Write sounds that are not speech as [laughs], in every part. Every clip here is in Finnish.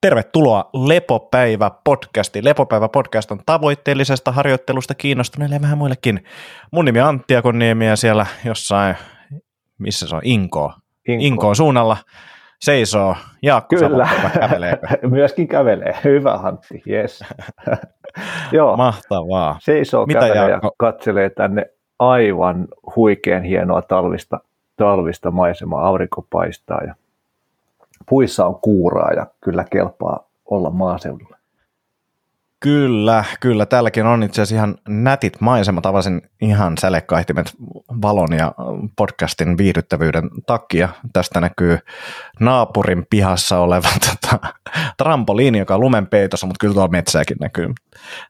Tervetuloa Lepopäivä podcastiin. Lepopäivä podcast on tavoitteellisesta harjoittelusta kiinnostuneille ja vähän muillekin. Mun nimi on Antti Akoniemi ja siellä jossain, missä se on, Inko. Inko. Inkoon suunnalla seisoo Jaakko Kyllä. [laughs] Myöskin kävelee. Hyvä Antti, yes. [laughs] Joo, Mahtavaa. seisoo Mitä, kävelee ja Jaakko? katselee tänne aivan huikean hienoa talvista, talvista maisemaa. Aurinko paistaa ja puissa on kuuraa ja kyllä kelpaa olla maaseudulla. Kyllä, kyllä. Täälläkin on itse asiassa ihan nätit maisemat. Avasin ihan sälekaihtimet valon ja podcastin viihdyttävyyden takia. Tästä näkyy naapurin pihassa oleva [laughs] tota, trampoliini, joka on lumen peitossa, mutta kyllä tuolla metsääkin näkyy.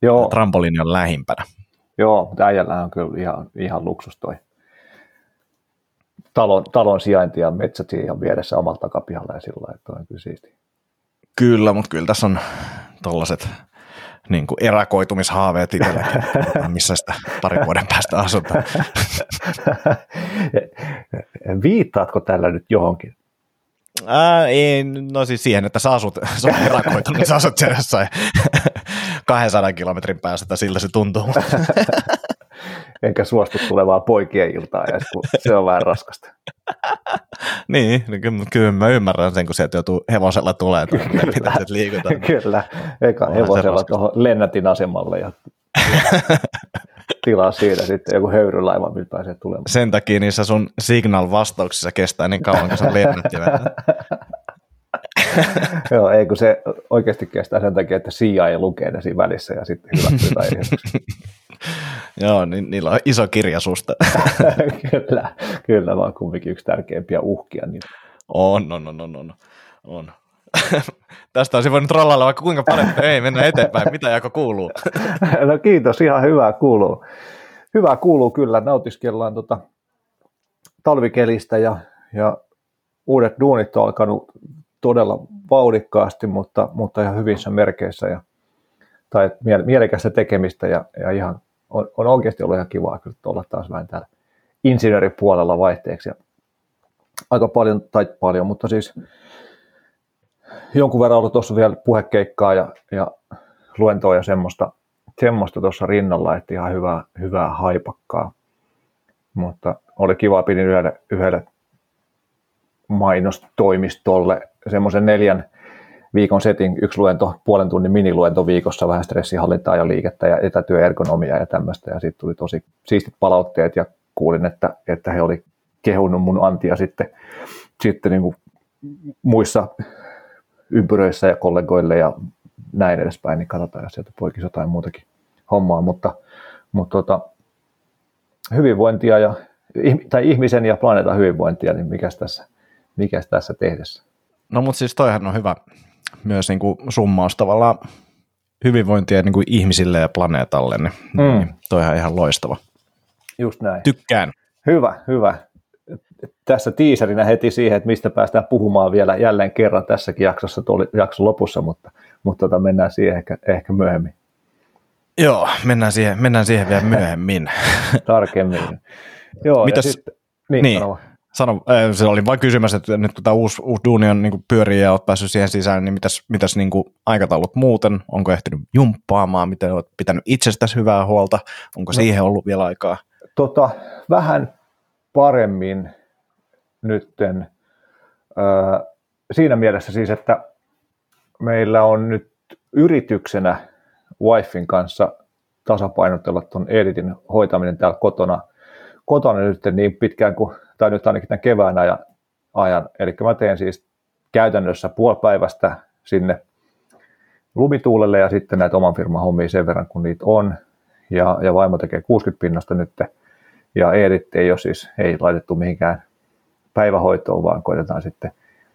Joo, Trampoliini on lähimpänä. joo mutta äijällä on kyllä ihan, ihan luksus toi talon, talon sijainti ja metsät ihan vieressä omalla takapihalla ja sillä lailla, että on kyllä siisti. Kyllä, mutta kyllä tässä on tollaset niin kuin erakoitumishaaveet itselläkin, missä sitä parin vuoden päästä asutaan. [laughs] Viittaatko tällä nyt johonkin? Ää, ei, no siis siihen, että sä asut, sä oot erakoitunut, niin sä asut siellä jossain [laughs] 200 kilometrin päässä, että siltä se tuntuu. [laughs] Enkä suostu tulevaan poikien edes, kun se on vähän raskasta. [laughs] niin, niin kyllä, kyllä mä ymmärrän sen, kun sieltä joutuu hevosella tulee, että mitä sieltä liikutaan. Kyllä, eka Onhan hevosella tuohon lennätin asemalle ja [laughs] tilaa siitä sitten joku höyrylaiva, millä pääsee tulemaan. Sen takia niissä sun signal-vastauksissa kestää niin kauan, kun sä lennättimet. [laughs] Joo, ei kun se oikeasti kestää sen takia, että CIA lukee ne siinä välissä ja sitten ei. [laughs] Joo, niin niillä on iso kirja susta. [laughs] kyllä, kyllä, vaan kumminkin yksi tärkeimpiä uhkia. Niin On, on, on, on, on. on. [laughs] Tästä olisi voinut rollailla vaikka kuinka paljon, että ei mennä eteenpäin, mitä jako kuuluu. No kiitos, ihan hyvää kuuluu. Hyvää kuuluu kyllä, nautiskellaan tota talvikelistä ja, ja uudet duunit on alkanut todella vauhdikkaasti, mutta, mutta ihan hyvissä merkeissä ja, tai miele- mielekästä tekemistä ja, ja ihan, on, on, oikeasti ollut ihan kivaa kyllä olla taas vähän täällä insinööripuolella vaihteeksi. Ja aika paljon, tai paljon, mutta siis jonkun verran ollut tuossa vielä puhekeikkaa ja, ja luentoa ja semmoista, semmoista rinnalla, että ihan hyvää, hyvää haipakkaa. Mutta oli kiva, pidin yhdelle, yhdelle mainostoimistolle semmoisen neljän viikon setin, yksi luento, puolen tunnin miniluento viikossa, vähän stressihallintaa ja liikettä ja etätyöergonomiaa ja tämmöistä. Ja sitten tuli tosi siistit palautteet ja kuulin, että, että he oli kehunut mun antia sitten, sitten niin kuin muissa ympyröissä ja kollegoille ja näin edespäin, niin katsotaan, jos sieltä poikisi jotain muutakin hommaa, mutta, mutta tota, hyvinvointia ja, tai ihmisen ja planeetan hyvinvointia, niin mikäs tässä, mikäs tässä tehdessä? No mutta siis toihan on hyvä myös niin kuin summaus tavallaan hyvinvointia niin kuin ihmisille ja planeetalle, niin, Mm. niin toihan ihan loistava. Just näin. Tykkään. Hyvä, hyvä. Tässä tiiserinä heti siihen, että mistä päästään puhumaan vielä jälleen kerran tässäkin jaksossa, tuolla jakson lopussa, mutta, mutta tota, mennään siihen ehkä, ehkä myöhemmin Joo, mennään siihen, mennään siihen vielä myöhemmin. tarkemmin. Joo, Mitäs- sitten, niin, niin. Sano, äh, se oli vain kysymys, että nyt kun tämä uusi, uusi duuni on niin pyörii ja olet päässyt siihen sisään, niin mitäs, mitäs niin kuin aikataulut muuten? Onko ehtinyt jumppaamaan? Miten olet pitänyt itsestäsi hyvää huolta? Onko siihen ollut vielä aikaa? tota, vähän paremmin nytten öö, siinä mielessä siis, että meillä on nyt yrityksenä wifin kanssa tasapainotella tuon editin hoitaminen täällä kotona, kotona nyt niin pitkään kuin, tai nyt ainakin tämän kevään ajan, ajan. eli mä teen siis käytännössä puolipäivästä sinne lumituulelle ja sitten näitä oman firman hommia sen verran, kun niitä on. Ja, ja vaimo tekee 60 pinnasta nyt. Ja Edit ei ole siis, ei laitettu mihinkään päivähoitoon, vaan koitetaan sitten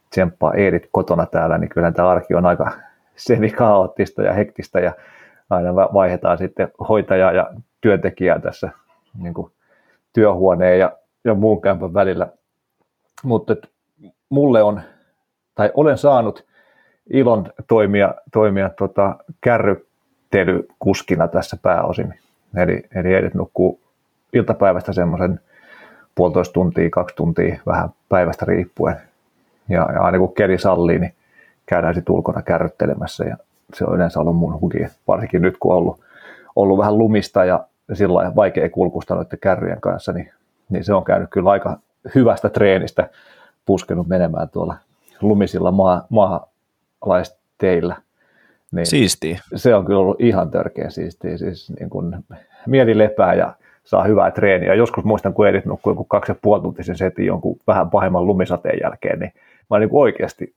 tsemppaa Edit kotona täällä, niin kyllä tämä arki on aika semikaoottista ja hektistä ja aina va- vaihdetaan sitten hoitajaa ja työntekijää tässä niin kuin työhuoneen ja, ja muun kämpän välillä. Mutta mulle on, tai olen saanut ilon toimia, toimia tota kärryttelykuskina tässä pääosin. Eli, eli Edith nukkuu iltapäivästä semmoisen puolitoista tuntia, kaksi tuntia, vähän päivästä riippuen. Ja, ja aina kun keli sallii, niin käydään sitten ulkona kärryttelemässä ja se on yleensä ollut mun huki, varsinkin nyt kun on ollut, ollut vähän lumista ja sillä vaikea kulkusta noiden kärryjen kanssa, niin, niin se on käynyt kyllä aika hyvästä treenistä puskenut menemään tuolla lumisilla maa, maalaisteillä. Niin Siistiä. Se on kyllä ollut ihan törkeä siistiä. Siis niin kun mieli lepää ja saa hyvää treeniä. Joskus muistan, kun Edith nukkui joku kaksi ja puoli tuntisen setin jonkun vähän pahemman lumisateen jälkeen, niin mä olin niin oikeasti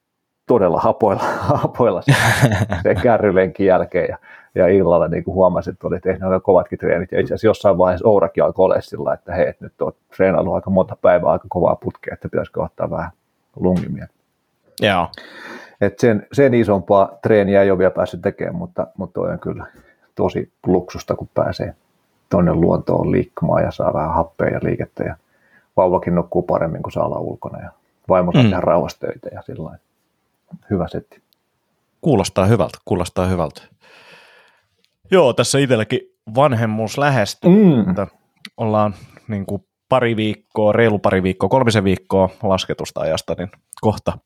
todella hapoilla, [laughs] hapoilla sen, [laughs] sen kärrylenkin jälkeen ja, ja illalla niin kuin huomasin, että oli tehnyt aika kovatkin treenit ja itse asiassa jossain vaiheessa Ourakin alkoi olla sillä, että hei, että nyt on treenannut aika monta päivää aika kovaa putkea, että pitäisikö ottaa vähän lungimia. Joo. Et sen, sen isompaa treeniä ei ole vielä päässyt tekemään, mutta, mutta on kyllä tosi luksusta, kun pääsee tuonne luontoon liikkumaan ja saa vähän happea ja liikettä ja vauvakin nukkuu paremmin, kun saa olla ulkona ja vaimo saa mm. tehdä rauhastöitä ja sillä hyvä setti. Kuulostaa hyvältä, kuulostaa hyvältä. Joo, tässä itselläkin vanhemmuus lähestyy. Mm. Ollaan niin kuin pari viikkoa, reilu pari viikkoa, kolmisen viikkoa lasketusta ajasta, niin kohta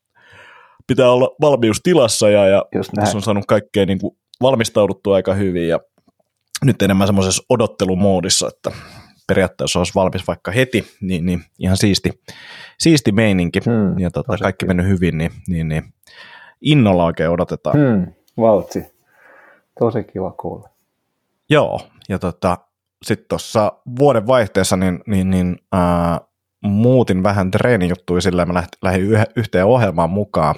pitää olla valmiustilassa ja, ja tässä on saanut kaikkea niin kuin valmistauduttua aika hyvin ja nyt enemmän semmoisessa odottelumoodissa, että periaatteessa olisi valmis vaikka heti, niin, niin ihan siisti, siisti meininki hmm, ja tota, kaikki mennyt hyvin, niin, niin, niin innolla oikein odotetaan. Hmm, valtsi. Tosi kiva kuulla. Joo, ja tota, sitten tuossa vuoden vaihteessa niin, niin, niin ää, muutin vähän treenijuttuja sillä mä lähdin yhteen ohjelmaan mukaan.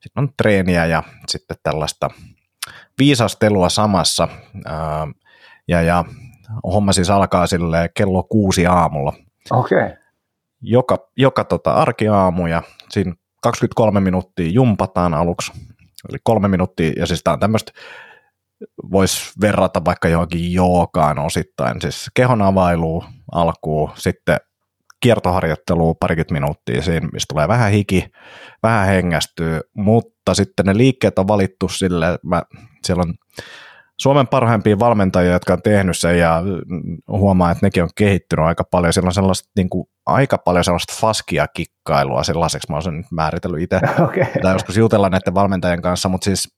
Sitten on treeniä ja sitten tällaista viisastelua samassa. Ää, ja, ja homma siis alkaa sille kello kuusi aamulla. Okei. Okay. Joka, joka tota arkiaamu ja siinä 23 minuuttia jumpataan aluksi. Eli kolme minuuttia, ja siis tämä on tämmöistä, voisi verrata vaikka johonkin jookaan osittain, siis kehon availu alkuun, sitten kiertoharjoittelua parikymmentä minuuttia siinä, mistä tulee vähän hiki, vähän hengästyy, mutta sitten ne liikkeet on valittu sille, mä, siellä on Suomen parhaimpia valmentajia, jotka on tehnyt sen ja huomaa, että nekin on kehittynyt aika paljon. Siellä on sellaista, niin kuin, aika paljon sellaista faskia kikkailua sellaiseksi, mä olen sen määritellyt itse. [laughs] Okay. Tai joskus jutella näiden valmentajien kanssa, mutta siis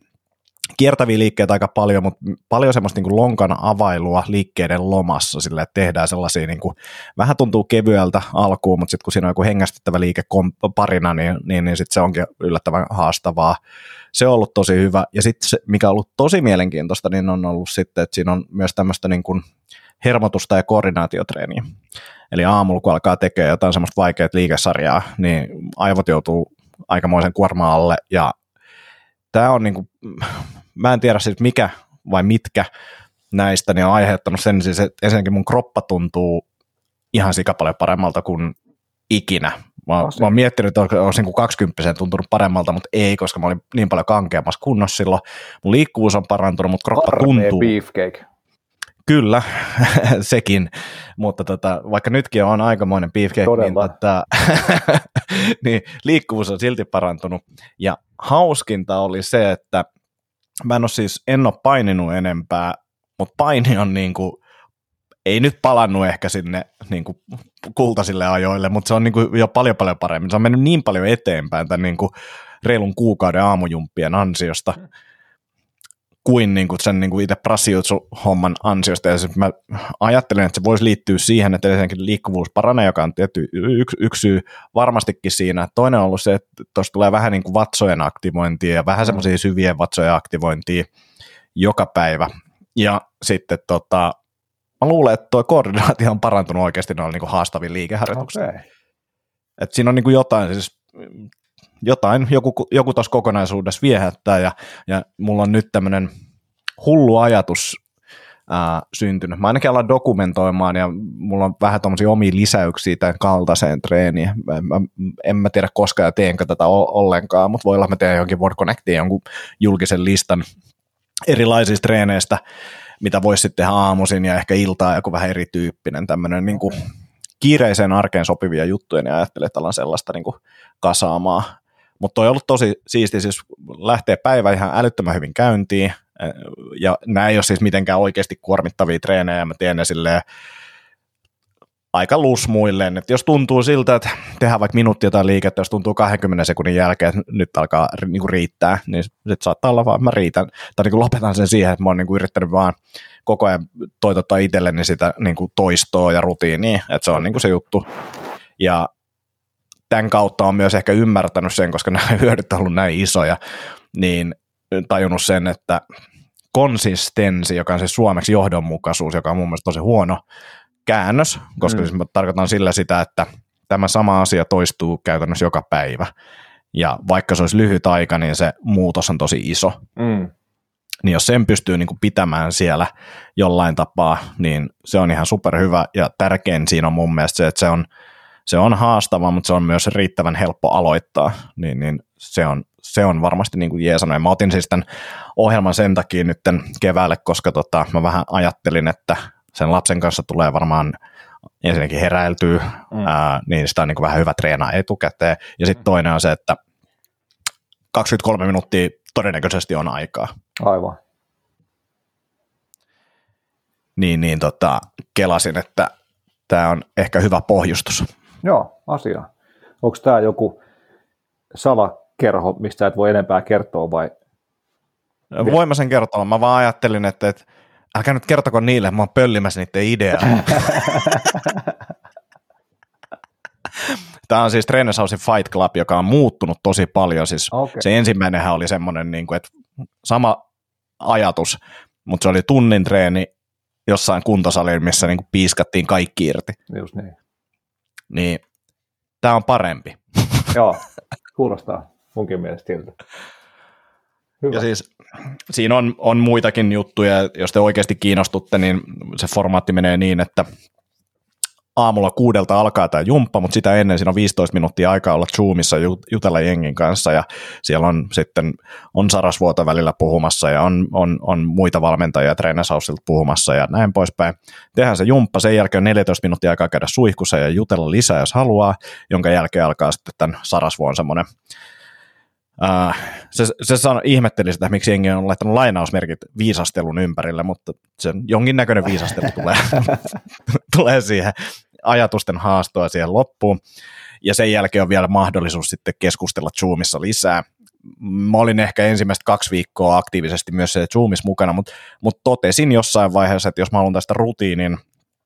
kiertäviä liikkeitä aika paljon, mutta paljon semmoista niin kuin lonkan availua liikkeiden lomassa, sillä että tehdään sellaisia, niin kuin, vähän tuntuu kevyeltä alkuun, mutta sitten kun siinä on joku hengästyttävä liike parina, niin, niin, niin sitten se onkin yllättävän haastavaa. Se on ollut tosi hyvä. Ja sitten se, mikä on ollut tosi mielenkiintoista, niin on ollut sitten, että siinä on myös tämmöistä niin kuin hermotusta ja koordinaatiotreeniä. Eli aamulla, kun alkaa tekemään jotain semmoista vaikeaa liikesarjaa, niin aivot joutuu aikamoisen kuorma alle ja tämä on niin kuin, mä en tiedä siis mikä vai mitkä näistä niin on aiheuttanut sen siis, että ensinnäkin mun kroppa tuntuu ihan paljon paremmalta kuin ikinä. Mä, oh, mä oon miettinyt, että olisi niin 20 tuntunut paremmalta, mutta ei, koska mä olin niin paljon kankeammassa kunnossa silloin. Mun liikkuvuus on parantunut, mutta kroppa Arne tuntuu. beefcake. Kyllä, [laughs] sekin, mutta tota, vaikka nytkin on aikamoinen beefcake, niin, tota, [laughs] niin liikkuvuus on silti parantunut. Ja hauskinta oli se, että mä en ole siis, en ole paininut enempää, mutta paini on niin kuin, ei nyt palannut ehkä sinne niin kuin kultaisille ajoille, mutta se on niin kuin jo paljon paljon paremmin. Se on mennyt niin paljon eteenpäin tämän niin kuin reilun kuukauden aamujumppien ansiosta, mm kuin, niin kuin sen niin kuin itse prassiutsu-homman ansiosta. Ja mä ajattelen, että se voisi liittyä siihen, että ensinnäkin liikkuvuus paranee, joka on tietty yksi, yksi syy varmastikin siinä. Toinen on ollut se, että tuossa tulee vähän niin kuin vatsojen aktivointia ja vähän mm. semmoisia syvien vatsojen aktivointia joka päivä. Ja sitten tota, mä luulen, että tuo koordinaatio on parantunut oikeasti noilla niin kuin haastavin liikeharjoituksilla. Okay. Et siinä on niin kuin jotain, siis jotain, joku, joku tuossa kokonaisuudessa viehättää ja, ja mulla on nyt tämmöinen hullu ajatus ää, syntynyt. Mä ainakin alan dokumentoimaan ja mulla on vähän tuommoisia omia lisäyksiä tämän kaltaiseen treeniin. Mä, mä, en mä tiedä koskaan teenkö tätä ollenkaan, mutta voi olla, mä teen jonkin Word Connectiin jonkun julkisen listan erilaisista treeneistä, mitä voisi sitten tehdä aamuisin ja ehkä iltaa joku vähän erityyppinen tämmöinen niin kuin kiireiseen arkeen sopivia juttuja, niin ajattelin, että alan sellaista niin kuin mutta on ollut tosi siisti, siis lähtee päivä ihan älyttömän hyvin käyntiin, ja nämä ei ole siis mitenkään oikeasti kuormittavia treenejä, mä teen ne silleen aika lusmuilleen, että jos tuntuu siltä, että tehdään vaikka minuutti jotain liikettä, jos tuntuu 20 sekunnin jälkeen, että nyt alkaa niin kuin riittää, niin sitten saattaa olla vaan, että mä riitän, tai niin kuin lopetan sen siihen, että mä oon niin kuin yrittänyt vaan koko ajan toitottaa itselleni sitä niin kuin toistoa ja rutiinia, että se on niin kuin se juttu. Ja tämän kautta on myös ehkä ymmärtänyt sen, koska [laughs] nämä hyödyt on ollut näin isoja, niin tajunnut sen, että konsistenssi, joka on siis suomeksi johdonmukaisuus, joka on mun mielestä tosi huono käännös, koska mm. siis mä tarkoitan sillä sitä, että tämä sama asia toistuu käytännössä joka päivä. Ja vaikka se olisi lyhyt aika, niin se muutos on tosi iso. Mm. Niin jos sen pystyy niin kuin pitämään siellä jollain tapaa, niin se on ihan superhyvä. Ja tärkein siinä on mun mielestä se, että se on, se on haastava, mutta se on myös riittävän helppo aloittaa. Niin, niin se on se on varmasti niin kuin jeesannut. Mä otin siis tämän ohjelman sen takia nyt keväälle, koska tota, mä vähän ajattelin, että sen lapsen kanssa tulee varmaan ensinnäkin heräiltyä, mm. ää, niin sitä on niin kuin vähän hyvä treenaa etukäteen. Ja sitten mm. toinen on se, että 23 minuuttia todennäköisesti on aikaa. Aivan. Niin, niin tota, kelasin, että tämä on ehkä hyvä pohjustus. Joo, asia. Onko tämä joku sala kerho, mistä et voi enempää kertoa vai? Voin mä sen kertoa. Mä vaan ajattelin, että, että älkää nyt kertoko niille, mä oon pöllimässä niiden ideaa. [laughs] Tämä on siis Trainers Housein Fight Club, joka on muuttunut tosi paljon. Siis okay. Se ensimmäinenhän oli semmoinen, niin kuin, että sama ajatus, mutta se oli tunnin treeni jossain kuntosalilla, missä niin kuin piiskattiin kaikki irti. Just niin. Niin, tämä on parempi. [laughs] Joo, kuulostaa munkin mielestä siltä. Hyvä. Ja siis siinä on, on muitakin juttuja, jos te oikeasti kiinnostutte, niin se formaatti menee niin, että aamulla kuudelta alkaa tämä jumppa, mutta sitä ennen siinä on 15 minuuttia aikaa olla Zoomissa jutella jengin kanssa ja siellä on sitten on Sarasvuota välillä puhumassa ja on, on, on muita valmentajia Treenasausilta puhumassa ja näin poispäin. Tehdään se jumppa, sen jälkeen on 14 minuuttia aikaa käydä suihkussa ja jutella lisää, jos haluaa, jonka jälkeen alkaa sitten tämän Sarasvuon semmoinen Uh, se, se sano, ihmetteli sitä, miksi jengi on laittanut lainausmerkit viisastelun ympärille, mutta sen jonkinnäköinen viisastelu tulee, [laughs] tulee siihen ajatusten haastoa siihen loppuun. Ja sen jälkeen on vielä mahdollisuus sitten keskustella Zoomissa lisää. Mä olin ehkä ensimmäistä kaksi viikkoa aktiivisesti myös se Zoomissa mukana, mutta, mutta totesin jossain vaiheessa, että jos mä haluan tästä rutiinin,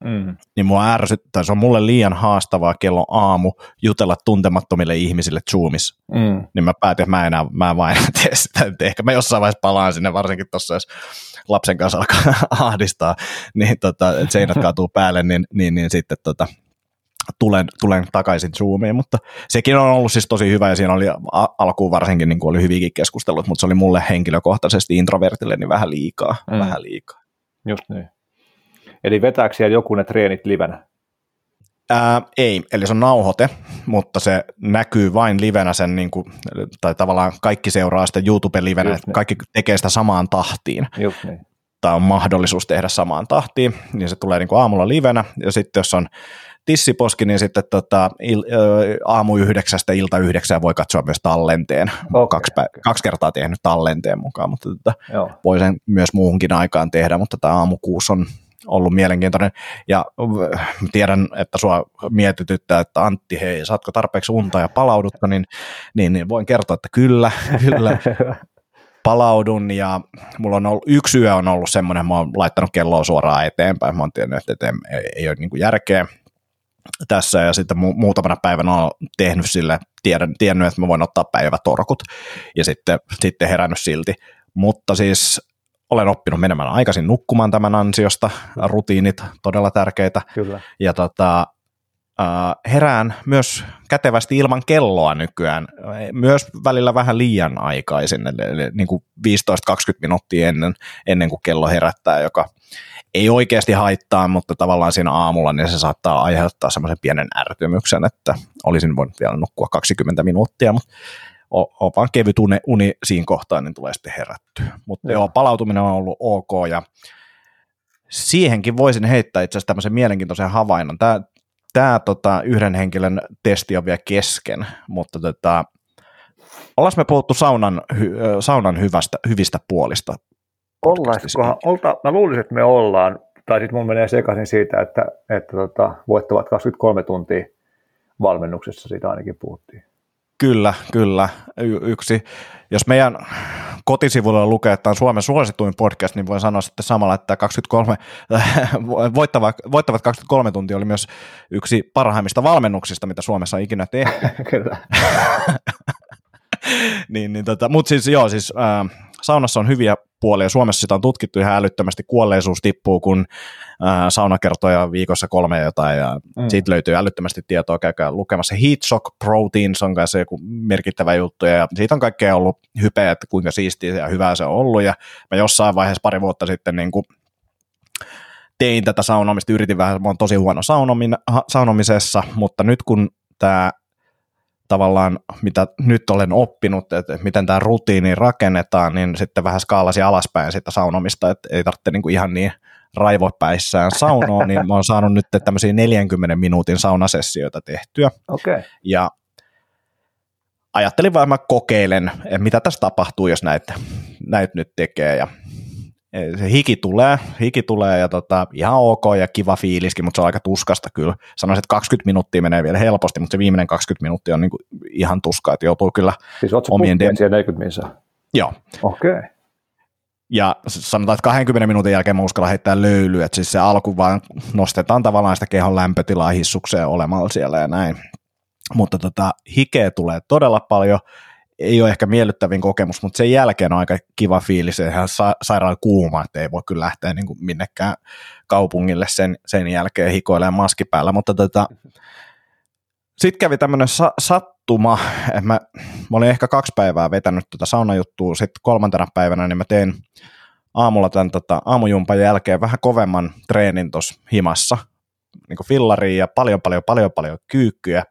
Mm. Niin mua ärsyttää, se on mulle liian haastavaa kello aamu jutella tuntemattomille ihmisille Zoomissa. Mm. Niin mä päätin, että mä enää, mä en vain [laughs] tee sitä. Ehkä mä jossain vaiheessa palaan sinne, varsinkin tuossa, jos lapsen kanssa alkaa [laughs] ahdistaa, niin tota, että seinät kaatuu päälle, niin, niin, niin sitten tota, tulen, tulen takaisin Zoomiin, mutta sekin on ollut siis tosi hyvä ja siinä oli alkuun varsinkin niin kuin oli hyvinkin keskustelut, mutta se oli mulle henkilökohtaisesti introvertille niin vähän liikaa, mm. vähän liikaa. Just niin. Eli vetääkö siellä joku ne treenit livenä? Ää, ei, eli se on nauhoite, mutta se näkyy vain livenä sen, niin kuin, tai tavallaan kaikki seuraa sitä YouTube-livenä, että niin. kaikki tekee sitä samaan tahtiin. Just niin. Tai on mahdollisuus tehdä samaan tahtiin, niin se tulee niin kuin aamulla livenä, ja sitten jos on tissiposki, niin sitten tota, il, aamu yhdeksästä ilta yhdeksään voi katsoa myös tallenteen. Okay. Kaksi, pä- kaksi kertaa tehnyt tallenteen mukaan, mutta tota, voi sen myös muuhunkin aikaan tehdä, mutta tämä aamu kuusi on ollut mielenkiintoinen. Ja äh, tiedän, että sua mietityttää, että Antti, hei, saatko tarpeeksi unta ja palaudutko, niin, niin, niin voin kertoa, että kyllä, [laughs] kyllä. palaudun ja mulla on ollut, yksi yö on ollut semmoinen, mä oon laittanut kelloa suoraan eteenpäin, mä oon tiennyt, että ei, ei ole niin järkeä tässä ja sitten mu- muutamana päivänä on tehnyt sille, tiedän, tiennyt, että mä voin ottaa päivätorkut ja sitten, sitten herännyt silti. Mutta siis olen oppinut menemään aikaisin nukkumaan tämän ansiosta, rutiinit todella tärkeitä. Kyllä. Ja tota, herään myös kätevästi ilman kelloa nykyään, myös välillä vähän liian aikaisin, eli, eli niin kuin 15-20 minuuttia ennen, ennen kuin kello herättää, joka ei oikeasti haittaa, mutta tavallaan siinä aamulla niin se saattaa aiheuttaa semmoisen pienen ärtymyksen, että olisin voinut vielä nukkua 20 minuuttia, mutta on vaan kevyt uni, uni siinä kohtaa, niin tulee sitten herättyä. Mutta joo. joo, palautuminen on ollut ok ja siihenkin voisin heittää itse asiassa tämmöisen mielenkiintoisen havainnon. Tämä, tämä tota, yhden henkilön testi on vielä kesken, mutta tota, ollaan me puhuttu saunan, hy, saunan hyvästä, hyvistä puolista? Ollaisikohan, olta, mä luulisin, että me ollaan. tai sitten mun menee sekaisin siitä, että, että tota, voittavat 23 tuntia valmennuksessa, siitä ainakin puhuttiin. Kyllä, kyllä. Y- yksi. Jos meidän kotisivuilla lukee, että on Suomen suosituin podcast, niin voin sanoa sitten samalla, että 23, [laughs] voittavat, voittavat 23 tuntia oli myös yksi parhaimmista valmennuksista, mitä Suomessa on ikinä tehty. [laughs] Kyllä. [laughs] niin, niin tota, Mutta siis joo, siis äh, saunassa on hyviä puolia. Suomessa sitä on tutkittu ihan älyttömästi. Kuolleisuus tippuu, kun äh, saunakertoja viikossa kolme jotain, ja mm. siitä löytyy älyttömästi tietoa. Käykää lukemassa. Heat Shock Proteins on kanssa joku merkittävä juttu, ja siitä on kaikkea ollut hypeä, että kuinka siistiä ja hyvää se on ollut. Ja mä jossain vaiheessa pari vuotta sitten niin kuin tein tätä saunomista, yritin vähän, mä oon tosi huono saunomin, saunomisessa, mutta nyt kun tämä tavallaan, mitä nyt olen oppinut, että miten tämä rutiini rakennetaan, niin sitten vähän skaalasi alaspäin sitä saunomista, että ei tarvitse niin kuin ihan niin raivopäissään saunoa, niin mä oon saanut nyt tämmöisiä 40 minuutin saunasessioita tehtyä. Okay. Ja ajattelin vaan, että mä kokeilen, että mitä tässä tapahtuu, jos näitä, näitä nyt tekee. Ja se hiki tulee, hiki tulee ja tota, ihan ok ja kiva fiiliskin, mutta se on aika tuskasta kyllä. Sanoisin, että 20 minuuttia menee vielä helposti, mutta se viimeinen 20 minuuttia on niinku ihan tuskaa, että joutuu kyllä siis omien... Siis siellä 40 minsa? Joo. Okei. Okay. Ja sanotaan, että 20 minuutin jälkeen mä uskalla heittää löylyä, että siis se alku vaan nostetaan tavallaan sitä kehon lämpötilaa hissukseen olemalla siellä ja näin. Mutta tota, hikeä tulee todella paljon, ei ole ehkä miellyttävin kokemus, mutta sen jälkeen on aika kiva fiilis, ihan sa- sairaan kuuma, että ei voi kyllä lähteä niin kuin minnekään kaupungille sen, sen jälkeen hikoilemaan maski päällä, mutta tota, sitten kävi tämmöinen sa- sattuma, että mä, mä olin ehkä kaksi päivää vetänyt tätä tota saunajuttua, sitten kolmantena päivänä niin mä tein aamulla tämän tota, aamujumpan jälkeen vähän kovemman treenin tuossa himassa, niin fillariin ja paljon, paljon, paljon, paljon kyykkyjä,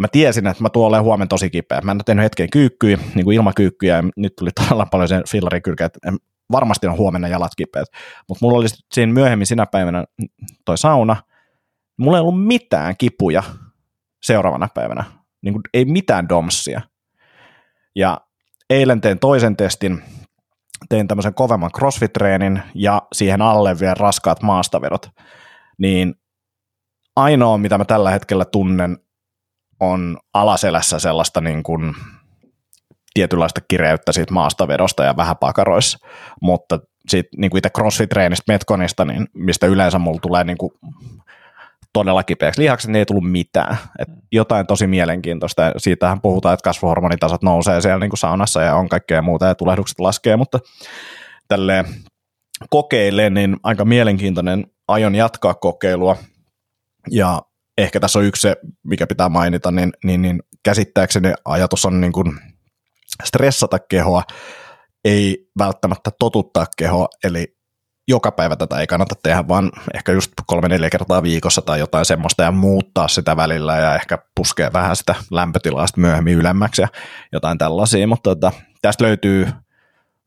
ja mä tiesin, että mä olemaan huomenna tosi kipeä. Mä en ole tehnyt hetken kyykkyjä, niin kuin ilmakyykkyjä, ja nyt tuli todella paljon sen fillari kylkeä, että varmasti on huomenna jalat kipeät. Mutta mulla oli siinä myöhemmin sinä päivänä toi sauna. Mulla ei ollut mitään kipuja seuraavana päivänä. Niin kuin, ei mitään domsia. Ja eilen tein toisen testin, tein tämmöisen kovemman crossfit-treenin ja siihen alle vielä raskaat maastavedot. Niin ainoa, mitä mä tällä hetkellä tunnen, on alaselässä sellaista niin kuin tietynlaista kireyttä siitä maastavedosta ja vähän pakaroissa, mutta sitten niin kuin itse crossfit-treenistä Metconista, niin mistä yleensä mulla tulee niin kuin todella kipeäksi lihaksi, niin ei tullut mitään. Et jotain tosi mielenkiintoista. Siitähän puhutaan, että kasvuhormonitasot nousee siellä niin kuin saunassa ja on kaikkea muuta ja tulehdukset laskee, mutta tälle kokeilen, niin aika mielenkiintoinen. Aion jatkaa kokeilua ja ehkä tässä on yksi se, mikä pitää mainita, niin, niin, niin käsittääkseni ajatus on niin kuin stressata kehoa, ei välttämättä totuttaa kehoa, eli joka päivä tätä ei kannata tehdä, vaan ehkä just kolme-neljä kertaa viikossa tai jotain semmoista ja muuttaa sitä välillä ja ehkä puskea vähän sitä lämpötilaa myöhemmin ylemmäksi ja jotain tällaisia, mutta tota, tästä löytyy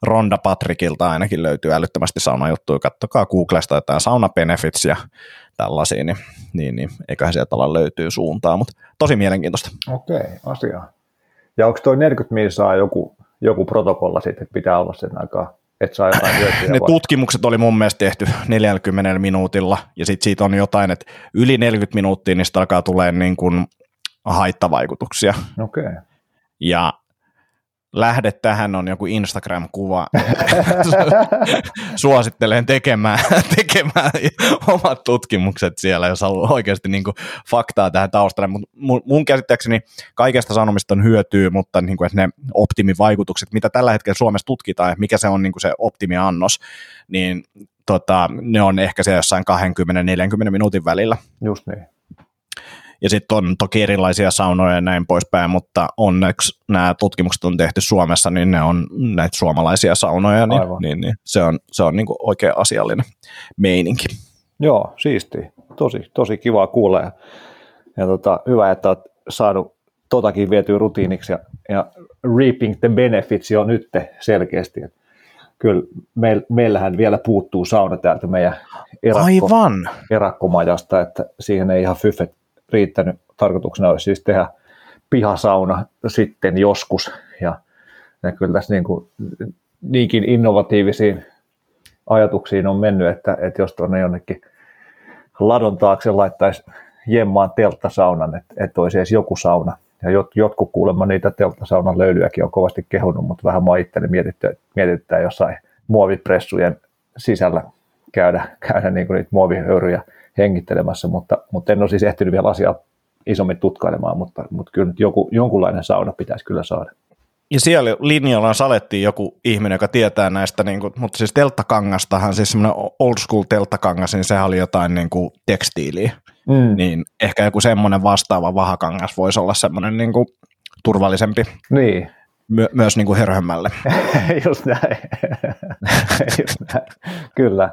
Ronda Patrickilta ainakin löytyy älyttömästi saunajuttuja, kattokaa Googlesta jotain sauna benefits ja tällaisia, niin, niin, niin eiköhän sieltä olla löytyy suuntaa, mutta tosi mielenkiintoista. Okei, asia. Ja onko tuo 40 minsaa joku, joku protokolla sitten, että pitää olla sen aikaa, että saa jotain [laughs] hyötyä? Ne vai? tutkimukset oli mun mielestä tehty 40 minuutilla, ja sitten siitä on jotain, että yli 40 minuuttia niistä alkaa tulee niin kuin haittavaikutuksia. Okei. Ja lähde tähän on joku Instagram-kuva. [laughs] Suosittelen tekemään, [laughs] tekemään omat tutkimukset siellä, jos haluaa oikeasti niin kuin faktaa tähän taustalle. Mut mun käsittääkseni kaikesta sanomista on hyötyä, mutta niin kuin, että ne optimivaikutukset, mitä tällä hetkellä Suomessa tutkitaan, mikä se on niin kuin se optimiannos, niin tota, ne on ehkä se jossain 20-40 minuutin välillä. Just niin. Ja sitten on toki erilaisia saunoja ja näin poispäin, mutta onneksi nämä tutkimukset on tehty Suomessa, niin ne on näitä suomalaisia saunoja, niin, niin, niin se on, se on niin kuin oikein asiallinen meininki. Joo, siisti. Tosi, tosi kiva kuulla ja, ja tota, hyvä, että olet saanut totakin vietyä rutiiniksi ja, ja reaping the benefits jo nyt selkeästi. Kyllä meil, meillähän vielä puuttuu sauna täältä meidän erakko, Aivan. erakkomajasta, että siihen ei ihan fyffet riittänyt. Tarkoituksena olisi siis tehdä pihasauna sitten joskus. Ja, ja kyllä tässä niin kuin, niinkin innovatiivisiin ajatuksiin on mennyt, että, että jos tuonne jonnekin ladon taakse laittaisi jemmaan telttasaunan, että, että olisi edes joku sauna. Ja jot, jotkut kuulemma niitä telttasaunan löylyäkin on kovasti kehunut, mutta vähän mua itse mietittää, mietittää jossain muovipressujen sisällä käydä, käydä niin kuin niitä muovihöyryjä hengittelemässä, mutta, mutta en ole siis ehtinyt vielä asiaa isommin tutkailemaan, mutta, mutta kyllä nyt joku, jonkunlainen sauna pitäisi kyllä saada. Ja siellä linjalla salettiin joku ihminen, joka tietää näistä, niin kuin, mutta siis telttakangastahan, siis semmoinen old school telttakangas, niin sehän oli jotain niin kuin tekstiiliä. Mm. Niin ehkä joku semmoinen vastaava vahakangas voisi olla semmoinen niin kuin turvallisempi. Niin. My- myös niin kuin hörhömmälle. [laughs] Just näin. [laughs] Just näin. Kyllä.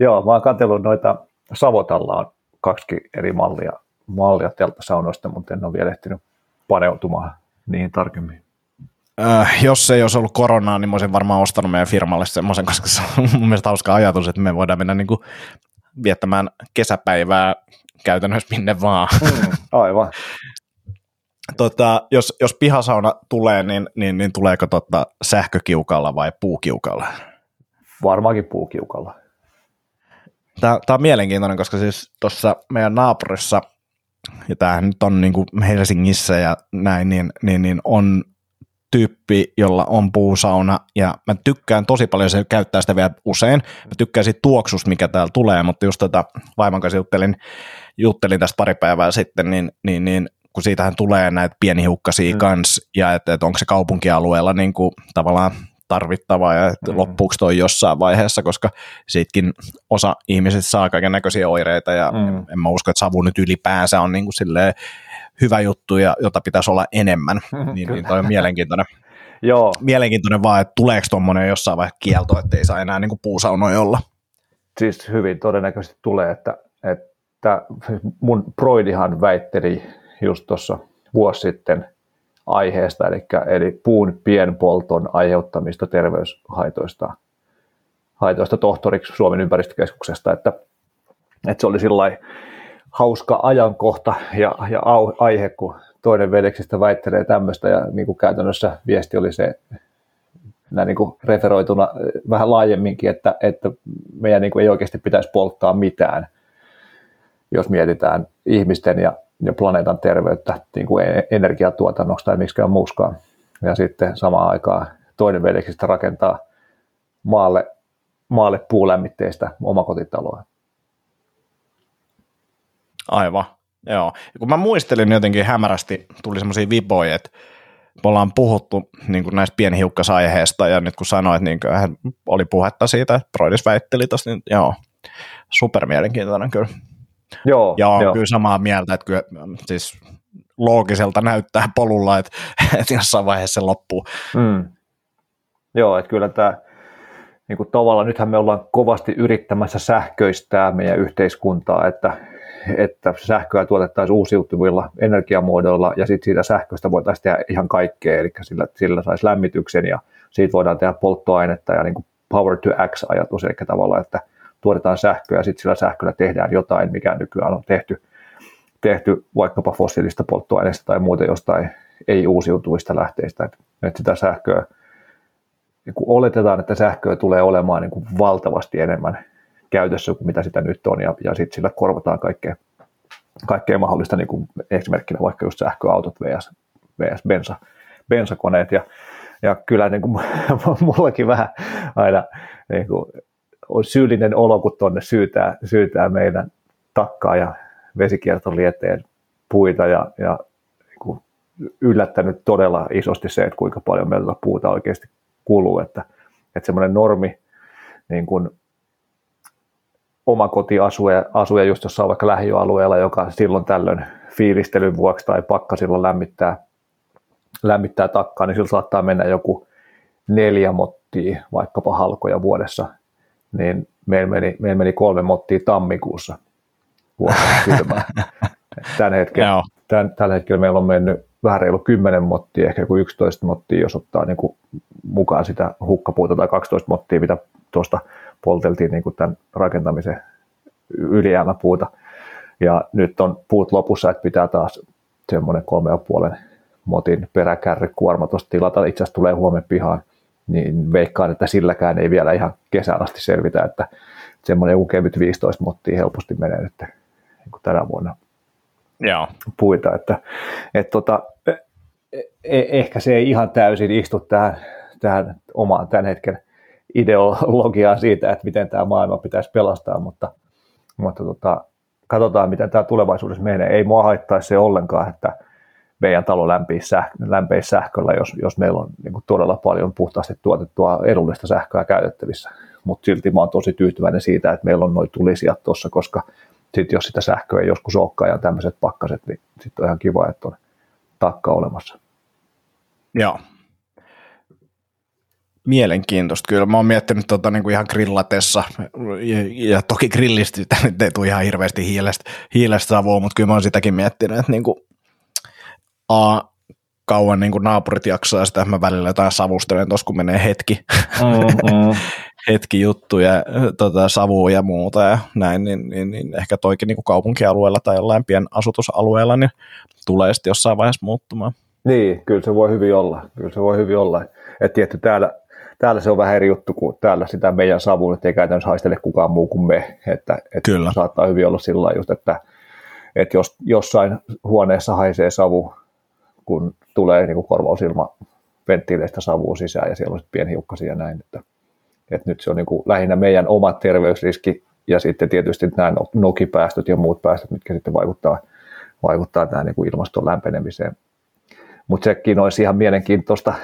Joo, mä oon katsellut noita, Savotalla on kaksi eri mallia, mallia telttasaunoista, mutta en ole vielä ehtinyt paneutumaan niihin tarkemmin. Äh, jos ei olisi ollut koronaa, niin mä olisin varmaan ostanut meidän firmalle semmoisen, koska se on mun mielestä hauska ajatus, että me voidaan mennä niin kuin viettämään kesäpäivää käytännössä minne vaan. Mm, aivan. [laughs] tota, jos, jos pihasauna tulee, niin, niin, niin tuleeko tota sähkökiukalla vai puukiukalla? Varmaankin puukiukalla. Tämä, tämä on mielenkiintoinen, koska siis tuossa meidän naapurissa, ja tämähän nyt on niin kuin Helsingissä ja näin, niin, niin, niin on tyyppi, jolla on puusauna, ja mä tykkään tosi paljon, se käyttää sitä vielä usein, mä tykkään siitä tuoksusta, mikä täällä tulee, mutta just tota vaimon kanssa juttelin, juttelin tästä pari päivää sitten, niin, niin, niin kun siitähän tulee näitä pienihiukkasia mm. kans, ja että, että onko se kaupunkialueella niin kuin, tavallaan tarvittavaa ja mm. loppuuko toi jossain vaiheessa, koska siitäkin osa ihmisistä saa kaiken näköisiä oireita ja mm. en mä usko, että savu nyt ylipäänsä on niin kuin silleen hyvä juttu, ja jota pitäisi olla enemmän, [laughs] niin, niin toi on mielenkiintoinen. [laughs] Joo. Mielenkiintoinen vaan, että tuleeko tuommoinen jossain vaiheessa kielto, että ei saa enää niin kuin puusaunoja olla. Siis hyvin todennäköisesti tulee, että, että mun Broidihan väitteli just tuossa vuosi sitten aiheesta, eli, eli puun pienpolton aiheuttamista terveyshaitoista haitoista tohtoriksi Suomen ympäristökeskuksesta, että, että se oli sillä hauska ajankohta ja, ja aihe, kun toinen veljeksistä väittelee tämmöistä ja niin kuin käytännössä viesti oli se näin niin kuin referoituna vähän laajemminkin, että, että meidän niin kuin ei oikeasti pitäisi polttaa mitään, jos mietitään ihmisten ja, ja planeetan terveyttä niin kuin e-, energiatuotannosta tai miksikään muuskaan. Ja sitten samaan aikaan toinen veljeksistä rakentaa maalle, maalle puulämmitteistä omakotitaloa. Aivan, joo. Ja kun mä muistelin jotenkin hämärästi, tuli semmoisia viboja, että me ollaan puhuttu niin kuin näistä pienhiukkasaiheesta, ja nyt kun sanoit, niin oli puhetta siitä, että Broidis väitteli tosta, niin joo, super mielenkiintoinen kyllä. Joo, ja on joo. kyllä samaa mieltä, että kyllä siis loogiselta näyttää polulla, että, että jossain vaiheessa se loppuu. Mm. Joo, että kyllä tämä niin kuin tavallaan nythän me ollaan kovasti yrittämässä sähköistää meidän yhteiskuntaa, että että sähköä tuotettaisiin uusiutuvilla energiamuodoilla ja sitten siitä sähköstä voitaisiin tehdä ihan kaikkea, eli sillä, sillä saisi lämmityksen ja siitä voidaan tehdä polttoainetta ja niin kuin power to x-ajatus, eli tavallaan, että tuotetaan sähköä ja sitten sillä sähköllä tehdään jotain, mikä nykyään on tehty, tehty vaikkapa fossiilista polttoaineista tai muuten jostain ei-uusiutuvista lähteistä, että, sitä sähköä, niin kun oletetaan, että sähköä tulee olemaan niin kuin valtavasti enemmän käytössä kuin mitä sitä nyt on, ja, ja sitten sillä korvataan kaikkea, kaikkea mahdollista, niin kuin esimerkkinä vaikka just sähköautot vs, vs bensa, bensakoneet, ja, ja kyllä niin kuin, [laughs] mullakin vähän aina niin kuin, on syyllinen olo, kun tuonne syytää, syytää meidän takkaa ja vesikiertolieteen puita, ja, ja niin yllättänyt todella isosti se, että kuinka paljon meillä puuta oikeasti kuluu, että, että semmoinen normi niin kuin omakotiasuja asuja just jossain vaikka lähiöalueella, joka silloin tällöin fiilistelyn vuoksi tai pakkasilla lämmittää, lämmittää takkaa, niin sillä saattaa mennä joku neljä mottia vaikkapa halkoja vuodessa, niin meillä meni, meillä meni kolme mottia tammikuussa vuodessa [laughs] Tän hetken, tämän, tällä hetkellä meillä on mennyt vähän reilu 10 mottia, ehkä joku 11 mottia, jos ottaa niin kuin mukaan sitä hukkapuuta tai 12 mottia, mitä tuosta polteltiin niin kuin tämän rakentamisen ylijäämäpuuta. Ja nyt on puut lopussa, että pitää taas semmoinen kolme ja puolen motin peräkärry kuorma tuosta tilata. Itse asiassa tulee huomenna pihaan, niin veikkaan, että silläkään ei vielä ihan kesään asti selvitä, että semmoinen joku kevyt 15 mottia helposti menee nyt niin tänä vuonna Joo. puita, että, että tota, e- ehkä se ei ihan täysin istu tähän, tähän omaan tämän hetken ideologiaan siitä, että miten tämä maailma pitäisi pelastaa, mutta, mutta tota, katsotaan, miten tämä tulevaisuudessa menee. Ei mua haittaisi se ollenkaan, että meidän talo lämpeisi, sähkö, sähköllä, jos, jos meillä on niin kuin todella paljon puhtaasti tuotettua edullista sähköä käytettävissä. Mutta silti mä oon tosi tyytyväinen siitä, että meillä on noin tulisijat tuossa, koska sit jos sitä sähköä ei joskus olekaan ja tämmöiset pakkaset, niin sitten on ihan kiva, että on takka olemassa. Joo. Mielenkiintoista kyllä. Mä oon miettinyt tota, niin kuin ihan grillatessa, ja, ja toki grillistä nyt ei tule ihan hirveästi hiilestä, hiilestä savua, mutta kyllä mä oon sitäkin miettinyt, että niin kuin, a, kauan niin kuin naapurit jaksaa ja sitä mä välillä jotain savustelen tuossa, kun menee hetki, mm-hmm. [laughs] hetki juttuja, tota, savua ja muuta ja näin, niin, niin, niin ehkä toikin niin kuin kaupunkialueella tai jollain pien asutusalueella, niin tulee sitten jossain vaiheessa muuttumaan. Niin, kyllä se voi hyvin olla. Kyllä se voi hyvin olla. Että tietty täällä, täällä se on vähän eri juttu kuin täällä sitä meidän savun, että ei käytännössä haistele kukaan muu kuin me. Että, että Kyllä. saattaa hyvin olla sillä just, että, että jos jossain huoneessa haisee savu, kun tulee niin kuin korvausilma venttiileistä savua sisään ja siellä on pieni hiukkasia ja näin. Että, että nyt se on niin kuin lähinnä meidän oma terveysriski ja sitten tietysti nämä nokipäästöt ja muut päästöt, mitkä sitten vaikuttaa, vaikuttaa tähän niin kuin ilmaston lämpenemiseen. Mutta sekin olisi ihan mielenkiintoista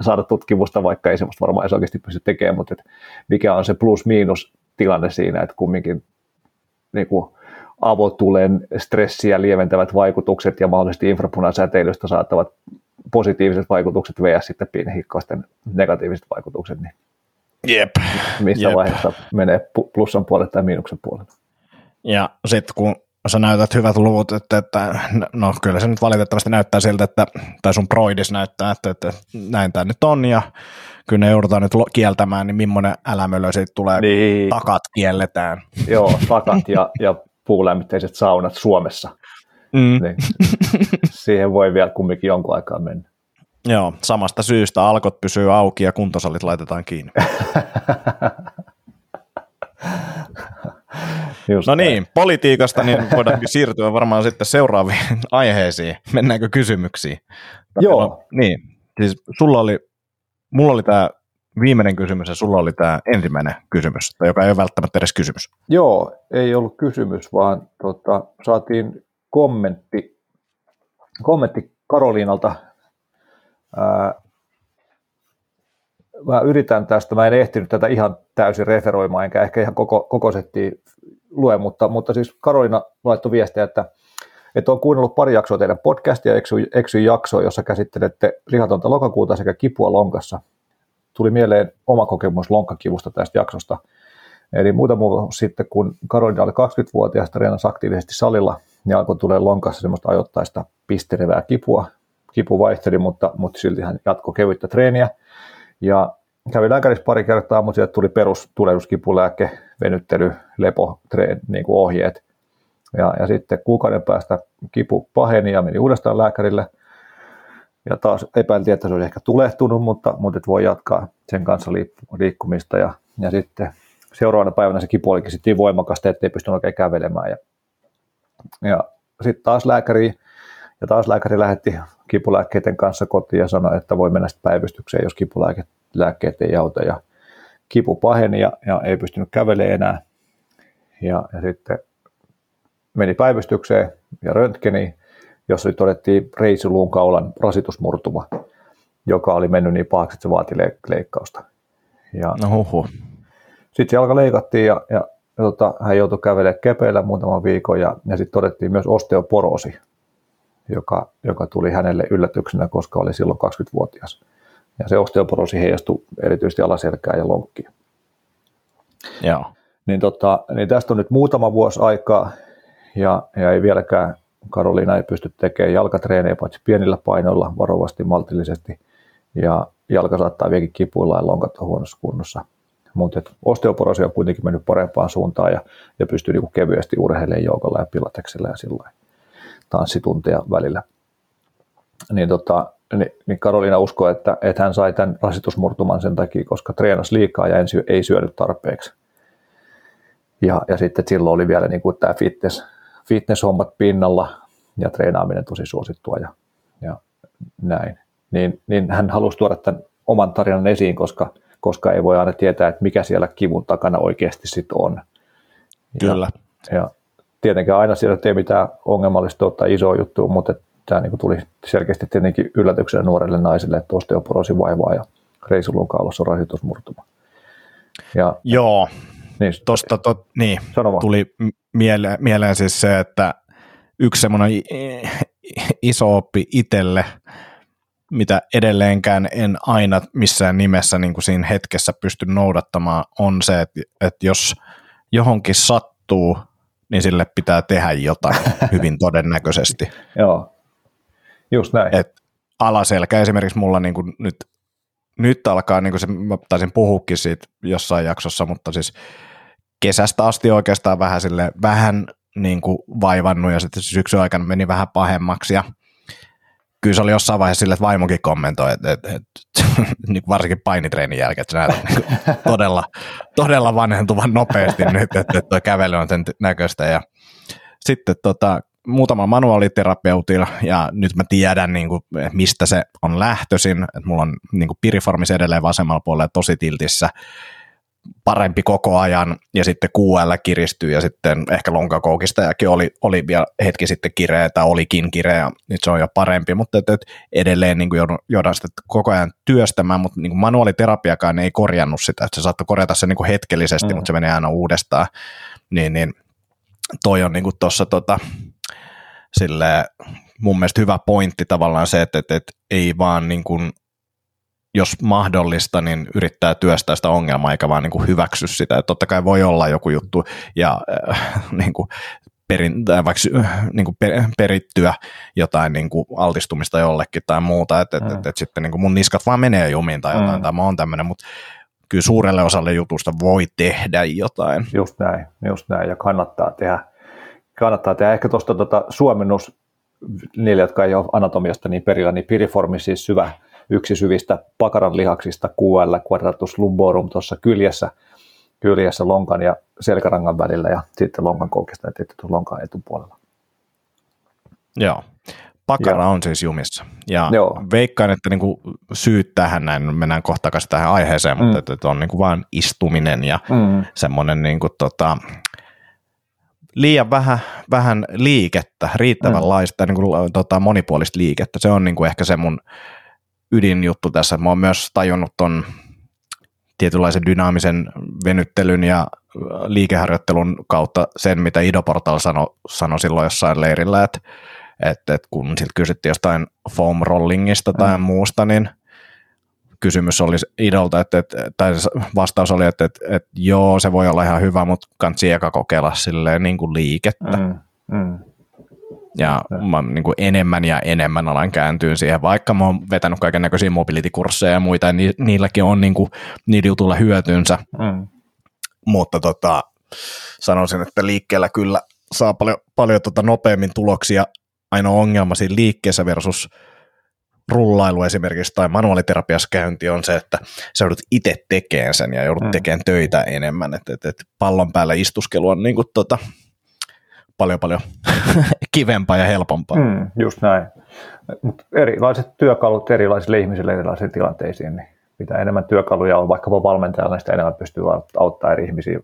saada tutkimusta, vaikka ei semmoista varmaan edes oikeasti pysty tekemään, mutta mikä on se plus-miinus tilanne siinä, että kumminkin niin kuin avotulen stressiä lieventävät vaikutukset ja mahdollisesti infrapunasäteilystä saattavat positiiviset vaikutukset vs. sitten pienihikkoisten negatiiviset vaikutukset, niin Jep. missä Jep. vaiheessa menee plussan puolelle tai miinuksen puolelle. Ja sitten kun sä näytät hyvät luvut, että, että no kyllä se nyt valitettavasti näyttää siltä, että, tai sun proidis näyttää, että, että näin tämä nyt on, ja kyllä ne joudutaan nyt kieltämään, niin millainen älämölö siitä tulee, niin. takat kielletään. Joo, takat ja, ja puulämmitteiset saunat Suomessa. Mm. Niin, [laughs] siihen voi vielä kumminkin jonkun aikaa mennä. Joo, samasta syystä alkot pysyy auki ja kuntosalit laitetaan kiinni. [laughs] Just no niin, politiikasta niin voidaankin [laughs] siirtyä varmaan sitten seuraaviin aiheisiin. Mennäänkö kysymyksiin? Joo. No, niin, siis sulla oli, mulla oli tämä viimeinen kysymys ja sulla oli tämä ensimmäinen kysymys, joka ei ole välttämättä edes kysymys. Joo, ei ollut kysymys, vaan tota, saatiin kommentti, kommentti Karoliinalta. Ää, mä yritän tästä, mä en ehtinyt tätä ihan täysin referoimaan, enkä ehkä ihan koko, koko settiä lue, mutta, mutta siis Karolina laittoi viestiä, että, että on kuunnellut pari jaksoa teidän podcastia, eksy, eksy jaksoa, jossa käsittelette lihatonta lokakuuta sekä kipua lonkassa. Tuli mieleen oma kokemus lonkkakivusta tästä jaksosta. Eli muutama vuosi sitten, kun Karolina oli 20-vuotias, treenasi aktiivisesti salilla, niin alkoi tulee lonkassa semmoista ajoittaista pistelevää kipua. Kipu vaihteli, mutta, mutta silti hän jatkoi kevyttä treeniä. Ja kävin lääkärissä pari kertaa, mutta sieltä tuli perus tulehduskipulääke, venyttely, lepo, treen, niin kuin ohjeet. Ja, ja sitten kuukauden päästä kipu paheni ja meni uudestaan lääkärille. Ja taas epäiltiin, että se olisi ehkä tulehtunut, mutta, mutta voi jatkaa sen kanssa liikkumista. Ja, ja sitten seuraavana päivänä se kipu olikin sitten niin voimakasta, ettei pystynyt oikein kävelemään. Ja, ja sitten taas lääkäri, ja taas lääkäri lähetti kipulääkkeiden kanssa kotiin ja sanoi, että voi mennä sitten päivystykseen, jos kipulääkkeet ei auta. Ja kipu paheni ja, ja ei pystynyt kävelemään enää. Ja, ja sitten meni päivystykseen ja röntgeniin, jossa todettiin reisuluun kaulan rasitusmurtuma, joka oli mennyt niin pahaksi, että se vaati leikkausta. Ja no huhu. Sitten jalka leikattiin ja, ja, ja tota, hän joutui kävelemään kepeillä muutaman viikon ja, ja sitten todettiin myös osteoporoosi, joka, joka tuli hänelle yllätyksenä, koska oli silloin 20-vuotias. Ja se osteoporoosi heijastui erityisesti alaselkään ja lonkkiin. Joo. Niin, tota, niin tästä on nyt muutama vuosi aikaa, ja, ja ei vieläkään Karoliina ei pysty tekemään jalkatreenejä paitsi pienillä painoilla, varovasti, maltillisesti, ja jalka saattaa vieläkin kipuilla ja lonkat on huonossa kunnossa. Mutta osteoporoosi on kuitenkin mennyt parempaan suuntaan ja, ja pystyy niinku kevyesti urheilemaan joukalla ja pilateksella ja sillä tanssitunteja välillä. Niin tota, niin, niin Karoliina uskoo, että, että hän sai tämän rasitusmurtuman sen takia, koska treenasi liikaa ja ei syönyt tarpeeksi. Ja, ja sitten silloin oli vielä niin kuin tämä fitness, fitness-hommat pinnalla ja treenaaminen tosi suosittua ja, ja näin. Niin, niin hän halusi tuoda tämän oman tarinan esiin, koska, koska ei voi aina tietää, että mikä siellä kivun takana oikeasti sitten on. Kyllä. Ja, ja tietenkään aina siellä ei mitään ongelmallista tai isoa juttua, mutta tämä niin tuli selkeästi tietenkin yllätyksenä nuorelle naiselle, että osteoporosi vaivaa ja reisulun kaalossa on rasitusmurtuma. Ja, Joo, niin, tosta, tot, niin tuli mieleen, mieleen siis se, että yksi semmoinen iso oppi itselle, mitä edelleenkään en aina missään nimessä niin kuin siinä hetkessä pysty noudattamaan, on se, että, että jos johonkin sattuu, niin sille pitää tehdä jotain [laughs] hyvin todennäköisesti. Joo, just näin. Et alaselkä esimerkiksi mulla niin kuin nyt, nyt alkaa, niin kuin se, mä taisin puhukin siitä jossain jaksossa, mutta siis kesästä asti oikeastaan vähän, sille, vähän niin kuin vaivannut ja sitten syksyn aikana meni vähän pahemmaksi. Ja kyllä se oli jossain vaiheessa sille, että vaimokin kommentoi, että, että, että [laughs] niin varsinkin painitreenin jälkeen, että se näyttää niin [laughs] todella, todella vanhentuvan nopeasti nyt, että, että tuo kävely on sen näköistä. Ja sitten tota, muutama manuaaliterapeutilla ja nyt mä tiedän, niin kuin, mistä se on lähtöisin, että mulla on niin kuin piriformis edelleen vasemmalla puolella tosi tiltissä, parempi koko ajan ja sitten QL kiristyy ja sitten ehkä lonkakoukistajakin oli, oli vielä hetki sitten kireä tai olikin kireä, nyt se on jo parempi, mutta et, et edelleen niin kuin joudun, sitä koko ajan työstämään, mutta niin kuin manuaaliterapiakaan ei korjannut sitä, että se saattoi korjata se niin kuin hetkellisesti, mm. mutta se menee aina uudestaan, niin, niin toi on niin kuin tuossa tota, sille mun mielestä hyvä pointti tavallaan se, että, että, että ei vaan niin kuin jos mahdollista, niin yrittää työstää sitä ongelmaa eikä vaan niin kuin hyväksy sitä. Että totta kai voi olla joku juttu ja äh, [laughs] niin kuin perin, tai vaikka äh, niin kuin per, perittyä jotain niin kuin altistumista jollekin tai muuta, että et, et, et sitten niin kuin mun niskat vaan menee jumiin tai jotain, mm. tai mä oon tämmöinen, mutta kyllä suurelle osalle jutusta voi tehdä jotain. Just näin, just näin, ja kannattaa tehdä. Kannattaa tehdä. Ehkä tuosta tuota, suomennus niille, jotka ei ole anatomiasta niin perillä, niin piriformi siis syvä yksi syvistä pakaran lihaksista QL quadratus lumborum tuossa kyljessä, kyljessä lonkan ja selkärangan välillä ja sitten lonkan koukista ja sitten lonkan etupuolella. Joo. Pakara Joo. on siis jumissa. Ja Joo. veikkaan, että niinku syyt tähän näin, mennään kohta takaisin tähän aiheeseen, mm. mutta että, että on niinku vain istuminen ja mm. semmoinen niinku tota, liian vähän, vähän liikettä, riittävänlaista mm. niin kuin, tota, monipuolista liikettä. Se on niin kuin ehkä se mun ydinjuttu tässä. Mä oon myös tajunnut ton tietynlaisen dynaamisen venyttelyn ja liikeharjoittelun kautta sen, mitä Ido Portal sanoi sano silloin jossain leirillä, että, että, että kun siltä kysyttiin jostain foam rollingista tai mm. muusta, niin kysymys oli Idolta, että, että, tai vastaus oli, että, että, että joo, se voi olla ihan hyvä, mutta kansi eka kokeilla silleen niin kuin liikettä. Mm. Mm. Ja mä niin kuin enemmän ja enemmän alan kääntyä siihen, vaikka mä oon vetänyt kaiken näköisiä mobility-kursseja ja muita, niin niilläkin on niin kuin, niillä jutuilla hyötynsä. Mm. Mutta tota, sanoisin, että liikkeellä kyllä saa paljon, paljon tota nopeammin tuloksia. Ainoa ongelma siinä liikkeessä versus rullailu esimerkiksi tai manuaaliterapiassa käynti on se, että sä joudut itse tekemään sen ja joudut mm. tekemään töitä enemmän. että et, et pallon päällä istuskelu on niin kuin tota, paljon paljon [laughs] kivempaa ja helpompaa. Mm, just näin. Mut erilaiset työkalut erilaisille ihmisille erilaisiin tilanteisiin, niin mitä enemmän työkaluja on vaikkapa valmentajalla, niin sitä enemmän pystyy auttamaan eri ihmisiä.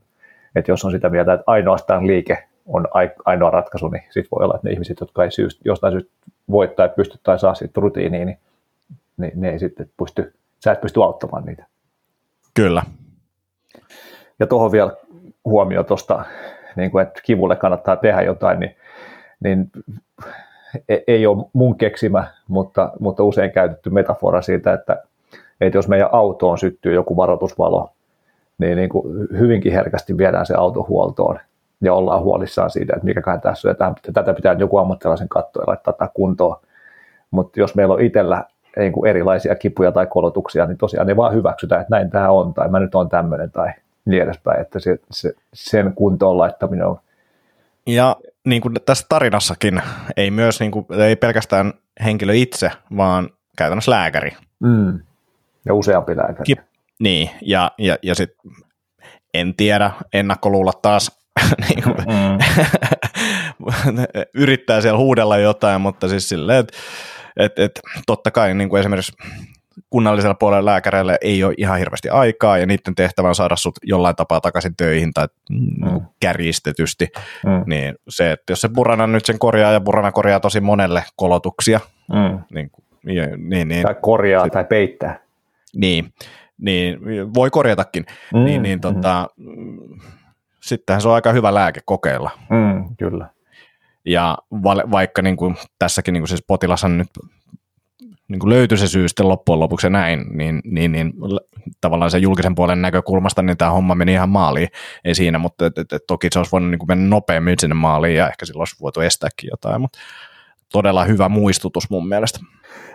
Et jos on sitä mieltä, että ainoastaan liike on ainoa ratkaisu, niin sitten voi olla, että ne ihmiset, jotka ei syystä, jostain syystä voi tai pysty tai saa siitä rutiiniin, niin, niin ne ei sitten pysty, sä et pysty auttamaan niitä. Kyllä. Ja tuohon vielä huomio tuosta niin kuin, että kivulle kannattaa tehdä jotain, niin, niin e, ei ole mun keksimä, mutta, mutta usein käytetty metafora siitä, että, että jos meidän autoon syttyy joku varoitusvalo, niin, niin kuin hyvinkin herkästi viedään se auto huoltoon ja ollaan huolissaan siitä, että mikäkään tässä on, tätä pitää joku ammattilaisen katsoa ja laittaa tätä kuntoon. Mutta jos meillä on itsellä niin kuin erilaisia kipuja tai kolotuksia, niin tosiaan ne vaan hyväksytään, että näin tämä on, tai mä nyt on tämmöinen, tai niin edespäin, että se, se, sen kuntoon laittaminen on. Ja niin kuin tässä tarinassakin ei myös niin kuin, ei pelkästään henkilö itse, vaan käytännössä lääkäri. Mm. Ja useampi lääkäri. Kip, niin, ja, ja, ja sitten en tiedä, ennakkoluulla taas [laughs] niin kuin, mm. [laughs] yrittää siellä huudella jotain, mutta siis silleen, että et, et, totta kai niin kuin esimerkiksi kunnallisella puolella lääkäreillä ei ole ihan hirveästi aikaa ja niiden tehtävä on saada sut jollain tapaa takaisin töihin tai mm. mm. kärjistetysti, mm. niin se, että jos se Burana nyt sen korjaa ja Burana korjaa tosi monelle kolotuksia, mm. niin, niin, niin, tai korjaa sit, tai peittää. Niin, niin voi korjatakin, mm. niin, niin tota, mm. sittenhän se on aika hyvä lääke kokeilla. Mm, kyllä. Ja va- vaikka niin kuin, tässäkin niin kuin siis potilas nyt niin kuin löytyi se syy sitten loppujen lopuksi näin, niin, niin, niin tavallaan sen julkisen puolen näkökulmasta niin tämä homma meni ihan maaliin, ei siinä, mutta et, et, et, toki se olisi voinut niin kuin mennä nopeammin sinne maaliin ja ehkä silloin olisi voitu estääkin jotain, mutta todella hyvä muistutus mun mielestä.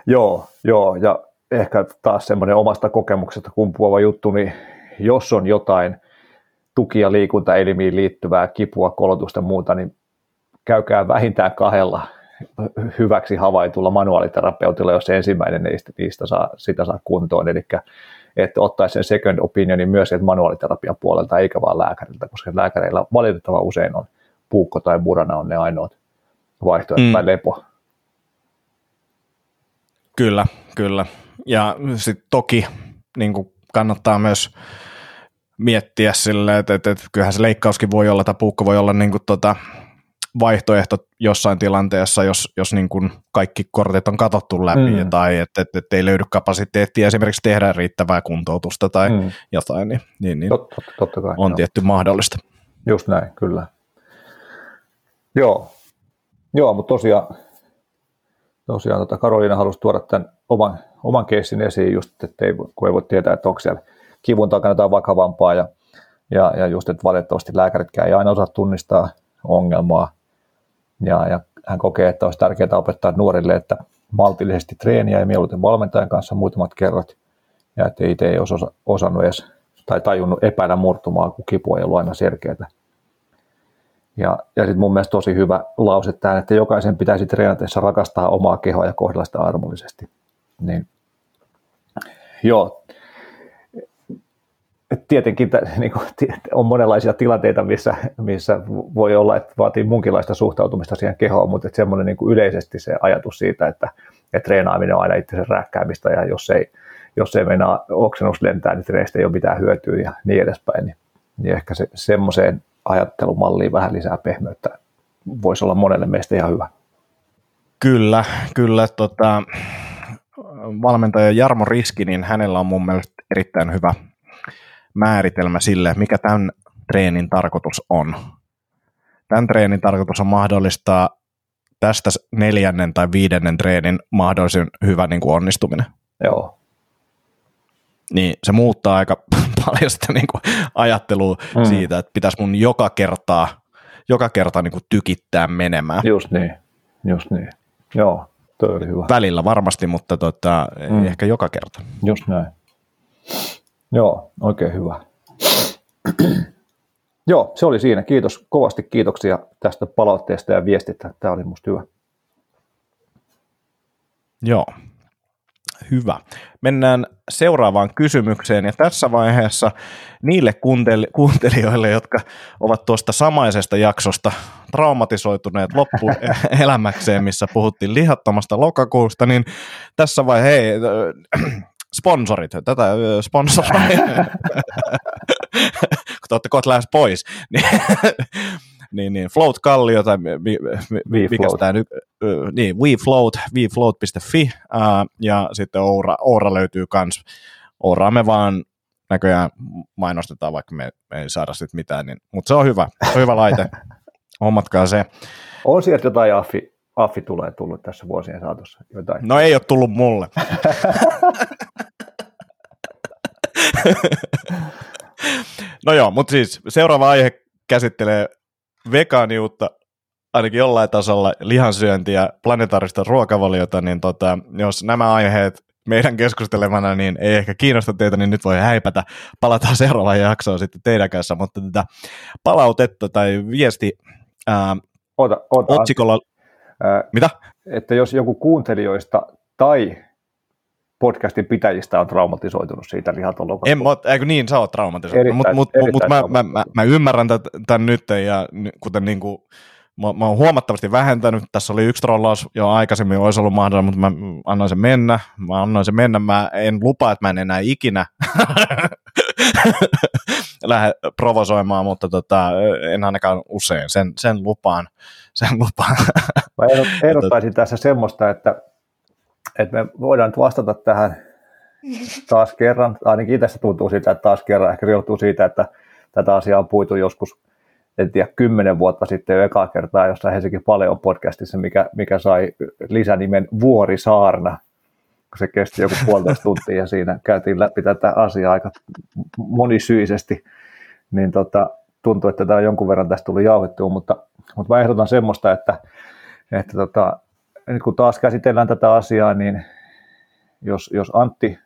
Joo, joo, ja ehkä taas semmoinen omasta kokemuksesta kumpuava juttu, niin jos on jotain tuki- ja liikuntaelimiin liittyvää kipua, kolotusta ja muuta, niin käykää vähintään kahdella hyväksi havaitulla manuaaliterapeutilla, jos se ensimmäinen niistä, niistä saa, sitä saa kuntoon. Eli että ottaisi sen second opinionin myös sieltä manuaaliterapian puolelta, eikä vaan lääkäriltä, koska lääkäreillä valitettavan usein on puukko tai burana on ne ainoat vaihtoehdot mm. tai lepo. Kyllä, kyllä. Ja sitten toki niin kannattaa myös miettiä sille, että, että, että kyllähän se leikkauskin voi olla, tai puukko voi olla niin kuin, tota, vaihtoehto jossain tilanteessa, jos, jos niin kuin kaikki kortit on katsottu läpi mm. tai että et, et ei löydy kapasiteettia esimerkiksi tehdä riittävää kuntoutusta tai mm. jotain, niin, niin, niin totta, totta kai, on no. tietty mahdollista. Just näin, kyllä. Joo, Joo mutta tosiaan, tosiaan tota Karoliina halusi tuoda tämän oman, oman keissin esiin, just, että ei, kun ei voi tietää, että onko siellä kivun takana jotain vakavampaa ja, ja, ja just, että valitettavasti lääkäritkään ei aina osaa tunnistaa ongelmaa, ja, ja hän kokee, että olisi tärkeää opettaa nuorille, että maltillisesti treeniä ja mieluiten valmentajan kanssa muutamat kerrat, ja että itse ei olisi osannut edes tai tajunnut epäillä murtumaa, kun kipu ei ollut aina selkeää. Ja, ja sitten mun mielestä tosi hyvä lause tähän, että jokaisen pitäisi treenatessa rakastaa omaa kehoa ja kohdella sitä armollisesti. Niin, joo, tietenkin [laughs] niin kuin, on monenlaisia tilanteita, missä, missä voi olla, että vaatii munkinlaista suhtautumista siihen kehoon, mutta että semmoinen niin kuin yleisesti se ajatus siitä, että, että treenaaminen on aina itsensä räkkäämistä ja jos ei, jos ei meinaa oksennus lentää, niin treenistä ei ole mitään hyötyä ja niin edespäin, niin, niin ehkä se, semmoiseen ajattelumalliin vähän lisää pehmeyttä voisi olla monelle meistä ihan hyvä. Kyllä, kyllä. Tota, valmentaja Jarmo Riski, niin hänellä on mun mielestä erittäin hyvä määritelmä sille, mikä tämän treenin tarkoitus on. Tämän treenin tarkoitus on mahdollistaa tästä neljännen tai viidennen treenin mahdollisen hyvä niin kuin onnistuminen. Joo. Niin se muuttaa aika [laughs] paljon sitä niin kuin ajattelua mm. siitä, että pitäisi mun joka kertaa, joka kerta niin kuin tykittää menemään. Just niin, just niin. Joo, toi oli hyvä. Välillä varmasti, mutta tota, mm. ehkä joka kerta. Just näin. Joo, oikein hyvä. [clears throat] Joo, se oli siinä. Kiitos kovasti kiitoksia tästä palautteesta ja viestistä. Tämä oli musta hyvä. Joo, hyvä. Mennään seuraavaan kysymykseen ja tässä vaiheessa niille kuuntelijoille, jotka ovat tuosta samaisesta jaksosta traumatisoituneet loppuelämäkseen, missä puhuttiin lihattomasta lokakuusta, niin tässä vaiheessa, hei, sponsorit, tätä sponsoria, [laughs] kun te olette kohta lähes pois, niin, niin, niin Float Kallio tai mi, mi, mi, mikä tämä nyt, niin WeFloat, wefloat.fi uh, ja sitten Oura, Oura löytyy kans. Ouraa me vaan näköjään mainostetaan, vaikka me, me ei saada sitten mitään, niin, mutta se on hyvä, se on hyvä laite, [laughs] hommatkaa se. On sieltä jotain affi, affi tulee tullut tässä vuosien saatossa jotain. No ei ole tullut mulle. [laughs] no joo, mutta siis seuraava aihe käsittelee vegaaniutta ainakin jollain tasolla lihansyöntiä, planetaarista ruokavaliota, niin tota, jos nämä aiheet meidän keskustelemana niin ei ehkä kiinnosta teitä, niin nyt voi häipätä. Palataan seuraavaan jaksoon sitten teidän kanssa, mutta tätä palautetta tai viesti ää, ota, ota. otsikolla... Ää, Mitä? Että jos joku kuuntelijoista tai podcastin pitäjistä on traumatisoitunut siitä lihatolokosta. En, eikö niin, sä oot traumatisoitunut, mutta mut, mut, mut mä, mä, mä, mä, ymmärrän tämän nyt ja kuten niin kuin, mä, mä oon huomattavasti vähentänyt, tässä oli yksi trollaus jo aikaisemmin, olisi ollut mahdollista, mutta mä annoin sen mennä, mä annoin sen mennä, mä en lupaa, että mä en enää ikinä [laughs] lähde provosoimaan, mutta tota, en ainakaan usein, sen, sen lupaan. Sen lupaan. [laughs] Mä ehdottaisin tässä semmoista, että, että me voidaan nyt vastata tähän taas kerran, ainakin tässä tuntuu siitä, että taas kerran ehkä johtuu siitä, että tätä asiaa on puitu joskus en tiedä, kymmenen vuotta sitten jo ekaa kertaa jossain Helsingin paljon podcastissa, mikä, mikä sai lisänimen Vuorisaarna, kun se kesti joku puolitoista tuntia ja siinä käytiin läpi tätä asiaa aika monisyisesti, niin tota, tuntuu, että tämä on jonkun verran tästä tuli jauhettua, mutta, mutta mä ehdotan semmoista, että, että tota, nyt kun taas käsitellään tätä asiaa, niin jos, jos Antti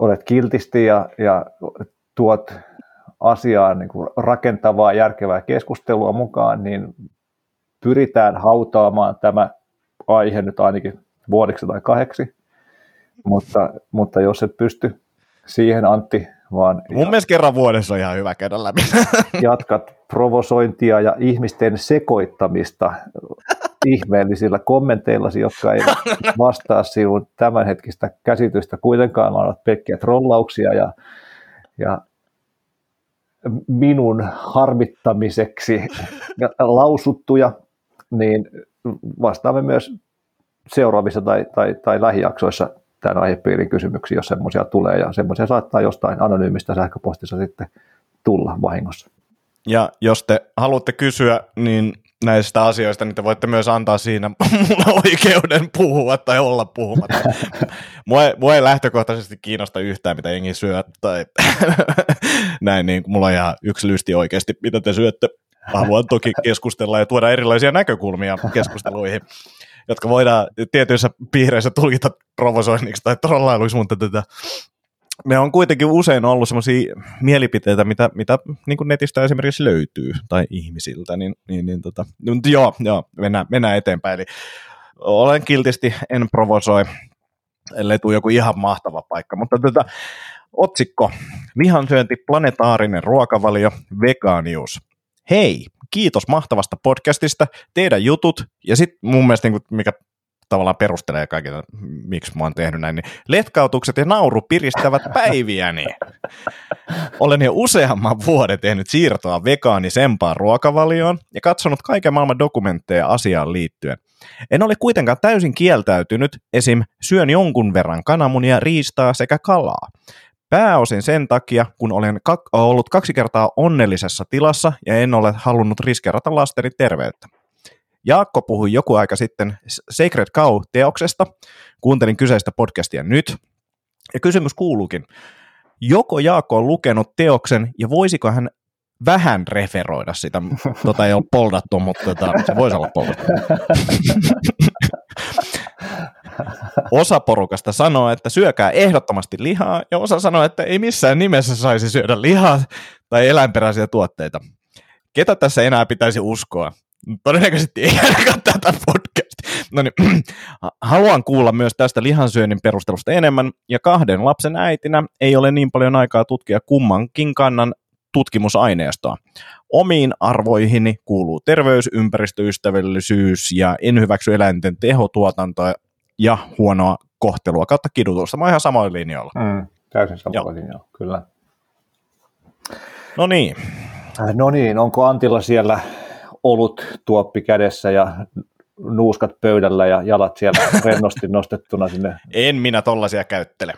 olet kiltisti ja, ja tuot asiaan niin kuin rakentavaa, järkevää keskustelua mukaan, niin pyritään hautaamaan tämä aihe nyt ainakin vuodeksi tai kahdeksi, mutta, mutta jos et pysty siihen, Antti, vaan... Mun mielestä kerran vuodessa on ihan hyvä käydä läpi. [laughs] Jatkat provosointia ja ihmisten sekoittamista ihmeellisillä kommenteillasi, jotka ei [laughs] vastaa sinun tämänhetkistä käsitystä kuitenkaan, vaan ovat pelkkiä trollauksia ja, ja minun harmittamiseksi lausuttuja, niin vastaamme myös seuraavissa tai, tai, tai lähijaksoissa tämän aihepiirin kysymyksiin, jos semmoisia tulee, ja semmoisia saattaa jostain anonyymistä sähköpostissa sitten tulla vahingossa. Ja jos te haluatte kysyä, niin näistä asioista, niin te voitte myös antaa siinä [laughs] mulle oikeuden puhua tai olla puhumatta. [laughs] mua, ei, mua ei lähtökohtaisesti kiinnosta yhtään, mitä jengi syö tai [laughs] näin, niin mulla on ihan yksi lysti oikeasti, mitä te syötte. Haluan toki keskustella ja tuoda erilaisia näkökulmia keskusteluihin, jotka voidaan tietyissä piireissä tulkita provosoinniksi tai trollailuiksi, mutta tätä ne on kuitenkin usein ollut sellaisia mielipiteitä, mitä, mitä niin kuin netistä esimerkiksi löytyy, tai ihmisiltä, niin, niin, niin tota, mutta joo, joo mennään, mennään eteenpäin. Eli olen kiltisti, en provosoi, ellei tule joku ihan mahtava paikka, mutta tota, otsikko, lihansyönti, planetaarinen ruokavalio, vegaanius. Hei, kiitos mahtavasta podcastista, teidän jutut, ja sitten mun mielestä, niin kuin, mikä tavallaan perustelee kaiken, miksi mä oon tehnyt näin, niin letkautukset ja nauru piristävät [laughs] päiviäni. Olen jo useamman vuoden tehnyt siirtoa vegaanisempaan ruokavalioon ja katsonut kaiken maailman dokumentteja asiaan liittyen. En ole kuitenkaan täysin kieltäytynyt, esim. syön jonkun verran kananmunia, riistaa sekä kalaa. Pääosin sen takia, kun olen kak- ollut kaksi kertaa onnellisessa tilassa ja en ole halunnut riskerata lasteni terveyttä. Jaakko puhui joku aika sitten Sacred Cow-teoksesta. Kuuntelin kyseistä podcastia nyt. Ja kysymys kuuluukin, joko Jaakko on lukenut teoksen ja voisiko hän vähän referoida sitä. Tota ei ole [laughs] poldattu, mutta tota, se voisi olla poldattu. [laughs] Osa porukasta sanoo, että syökää ehdottomasti lihaa, ja osa sanoo, että ei missään nimessä saisi syödä lihaa tai eläinperäisiä tuotteita. Ketä tässä enää pitäisi uskoa? Todennäköisesti ei ainakaan tätä podcast. No niin, [clears throat] haluan kuulla myös tästä lihansyönnin perustelusta enemmän, ja kahden lapsen äitinä ei ole niin paljon aikaa tutkia kummankin kannan tutkimusaineistoa. Omiin arvoihini kuuluu terveys, ympäristöystävällisyys ja en hyväksy eläinten tehotuotantoa ja huonoa kohtelua kautta kidutusta. Mä oon ihan samoilla linjoilla. Mm, täysin samoilla linjoilla, kyllä. No niin. Äh, no niin, onko Antilla siellä olut tuoppi kädessä ja nuuskat pöydällä ja jalat siellä [laughs] rennosti nostettuna sinne. En minä tollaisia käyttele.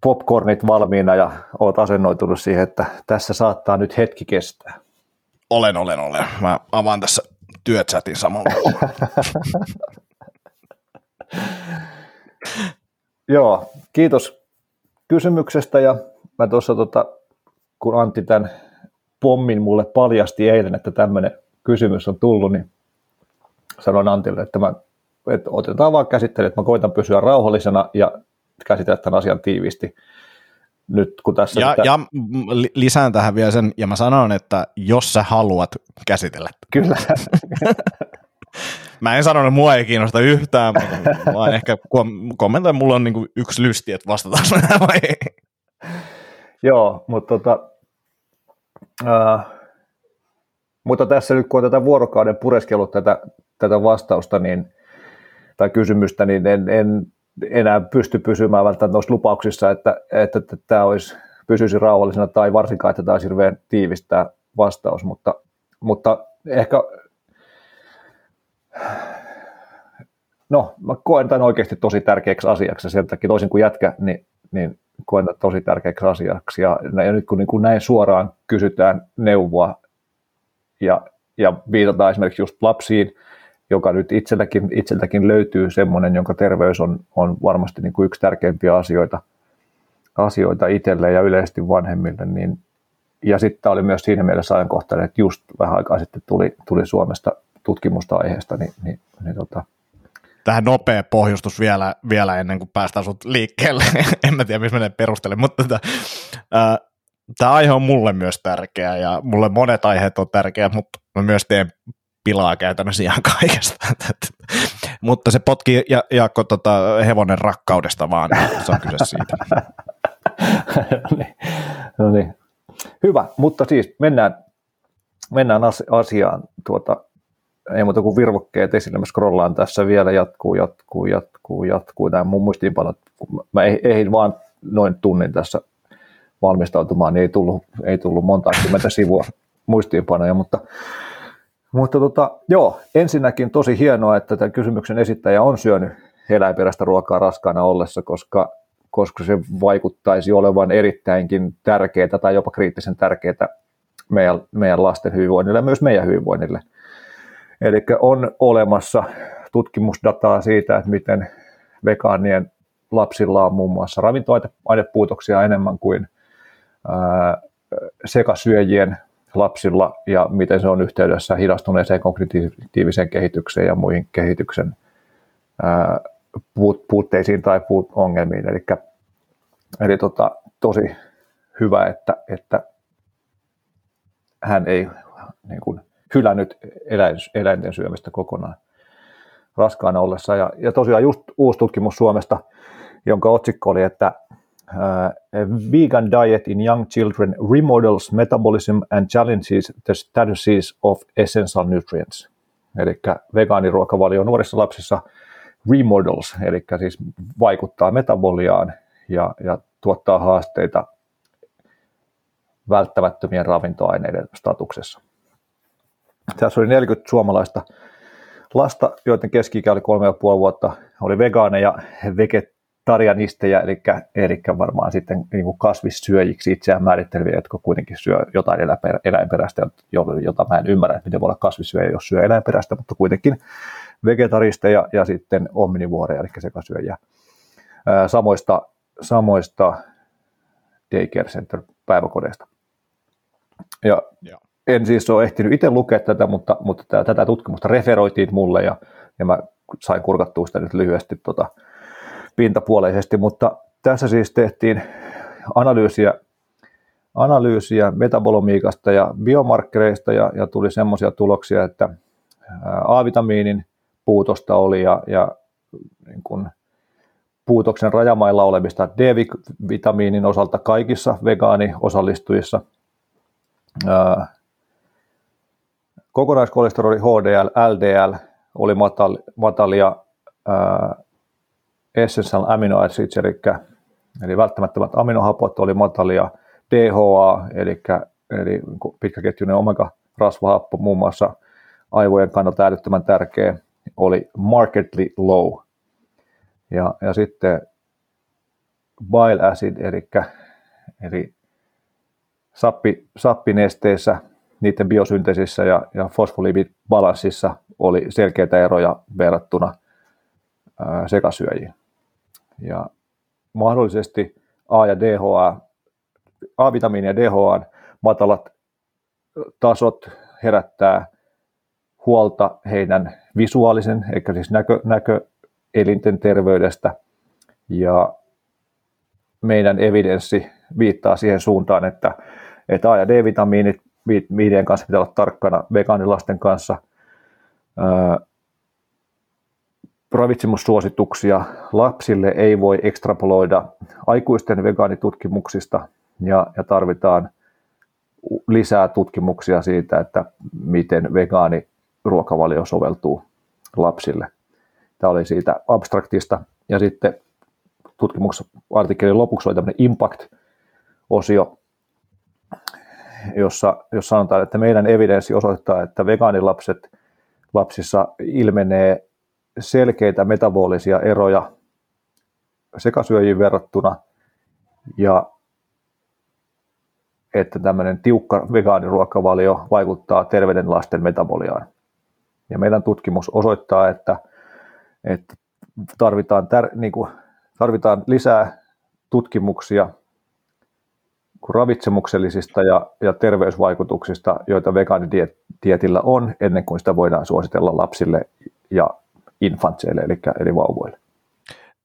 Popcornit valmiina ja oot asennoitunut siihen, että tässä saattaa nyt hetki kestää. Olen, olen, olen. Mä avaan tässä työchatin samalla. [laughs] Joo, kiitos kysymyksestä ja mä tuossa tota, kun Antti tämän pommin mulle paljasti eilen, että tämmöinen kysymys on tullut, niin sanoin Antille, että, mä, että otetaan vaan käsittely, että mä koitan pysyä rauhallisena ja käsitellä tämän asian tiiviisti. Nyt, kun tässä ja, sitä... ja lisään tähän vielä sen, ja mä sanon, että jos sä haluat käsitellä. Kyllä. [laughs] Mä en sano, että mua ei kiinnosta yhtään, mutta [laughs] vaan ehkä kommentoin, mulla on niin yksi lysti, että vastataan vai ei. Joo, mutta, tota, äh, mutta tässä nyt kun on tätä vuorokauden pureskellut tätä, tätä vastausta niin, tai kysymystä, niin en, en enää pysty pysymään välttämättä noissa lupauksissa, että, että, että tämä olisi, pysyisi rauhallisena tai varsinkaan, että tämä olisi hirveän tiivistää vastaus, mutta, mutta ehkä no mä koen tämän oikeasti tosi tärkeäksi asiaksi ja sen takia toisin kuin jätkä, niin, niin koen tämän tosi tärkeäksi asiaksi. Ja, ja nyt kun niin kuin näin suoraan kysytään neuvoa ja, ja viitataan esimerkiksi just lapsiin, joka nyt itseltäkin, itseltäkin löytyy semmoinen, jonka terveys on, on varmasti niin kuin yksi tärkeimpiä asioita, asioita itselle ja yleisesti vanhemmille, niin ja sitten oli myös siinä mielessä ajankohtainen, että just vähän aikaa sitten tuli, tuli Suomesta tutkimusta aiheesta, niin, niin, niin tota, tähän nopea pohjustus vielä, vielä ennen kuin päästään sut liikkeelle. [laughs] en mä tiedä, missä menee perustele, mutta tota, ää, tämä aihe on mulle myös tärkeä ja mulle monet aiheet on tärkeä, mutta mä myös teen pilaa käytännössä ihan kaikesta. [laughs] mutta se potki ja, Jaakko tota, hevonen rakkaudesta vaan, se on kyse siitä. no, [laughs] niin. no niin. Hyvä, mutta siis mennään, mennään asiaan. Tuota, ei muuta kuin virvokkeet esille, mä scrollaan tässä vielä, jatkuu, jatkuu, jatkuu, jatkuu. Tämä mun muistiinpanot, mä ehdin vaan noin tunnin tässä valmistautumaan, niin ei tullut, ei tullut monta kymmentä sivua muistiinpanoja, mutta, mutta tota, joo, ensinnäkin tosi hienoa, että tämän kysymyksen esittäjä on syönyt eläinperäistä ruokaa raskaana ollessa, koska, koska se vaikuttaisi olevan erittäinkin tärkeää tai jopa kriittisen tärkeää meidän, meidän lasten hyvinvoinnille ja myös meidän hyvinvoinnille. Eli on olemassa tutkimusdataa siitä, että miten vegaanien lapsilla on muun muassa ravintoainepuutoksia enemmän kuin sekasyöjien lapsilla ja miten se on yhteydessä hidastuneeseen kognitiiviseen kehitykseen ja muihin kehityksen puutteisiin tai ongelmiin. Eli, eli tota, tosi hyvä, että, että hän ei niin kuin, hylännyt eläin, eläinten syömistä kokonaan raskaana ollessa. Ja, ja tosiaan just uusi tutkimus Suomesta, jonka otsikko oli, että uh, Vegan diet in young children remodels metabolism and challenges the statuses of essential nutrients. Eli vegaaniruokavalio nuorissa lapsissa remodels, eli siis vaikuttaa metaboliaan ja, ja tuottaa haasteita välttämättömien ravintoaineiden statuksessa. Tässä oli 40 suomalaista lasta, joiden keski oli kolme ja puoli vuotta, oli vegaaneja, vegetarianisteja, eli, eli varmaan sitten niin kuin kasvissyöjiksi itseään määritteleviä, jotka kuitenkin syö jotain eläinperäistä, jota mä en ymmärrä, että miten voi olla kasvissyöjä, jos syö eläinperäistä, mutta kuitenkin vegetaristeja ja sitten omnivuoreja, eli sekasyöjiä. Samoista, samoista daycare center päiväkodeista. Ja, ja en siis ole ehtinyt itse lukea tätä, mutta, mutta tätä, tätä tutkimusta referoitiin mulle ja, ja mä sain kurkattua sitä nyt lyhyesti tota, pintapuoleisesti, mutta tässä siis tehtiin analyysiä, analyysiä metabolomiikasta ja biomarkkereista ja, ja tuli semmoisia tuloksia, että A-vitamiinin puutosta oli ja, ja niin kun puutoksen rajamailla olevista D-vitamiinin osalta kaikissa vegaani-osallistujissa – kokonaiskolesteroli HDL, LDL oli matali, matalia, essential amino acids, eli, eli välttämättömät aminohapot oli matalia, DHA, eli, eli pitkäketjuinen omega-rasvahappo muun muassa aivojen kannalta älyttömän tärkeä, oli markedly low. Ja, ja sitten bile acid, eli, eli sappi, sappinesteissä niiden biosynteesissä ja, ja fosfolipibalanssissa oli selkeitä eroja verrattuna ää, sekasyöjiin. Ja mahdollisesti A- ja DHA, A-vitamiini ja DHA matalat tasot herättää huolta heidän visuaalisen, eikä siis näkö, näköelinten terveydestä. Ja meidän evidenssi viittaa siihen suuntaan, että, että A- ja D-vitamiinit niiden kanssa pitää olla tarkkana vegaanilasten kanssa. Ravitsemussuosituksia lapsille ei voi ekstrapoloida aikuisten vegaanitutkimuksista ja, ja tarvitaan lisää tutkimuksia siitä, että miten vegaaniruokavalio soveltuu lapsille. Tämä oli siitä abstraktista. Ja sitten tutkimusartikkelin lopuksi oli tämmöinen impact-osio, jossa, jossa sanotaan, että meidän evidenssi osoittaa, että vegaanilapset lapsissa ilmenee selkeitä metabolisia eroja sekasyöjiin verrattuna ja että tämmöinen tiukka vegaaniruokavalio vaikuttaa terveyden lasten metaboliaan. Ja meidän tutkimus osoittaa, että, että tarvitaan, tär, niin kuin, tarvitaan lisää tutkimuksia ravitsemuksellisista ja, ja terveysvaikutuksista, joita vegaanidietillä on, ennen kuin sitä voidaan suositella lapsille ja infantseille, eli, eli vauvoille.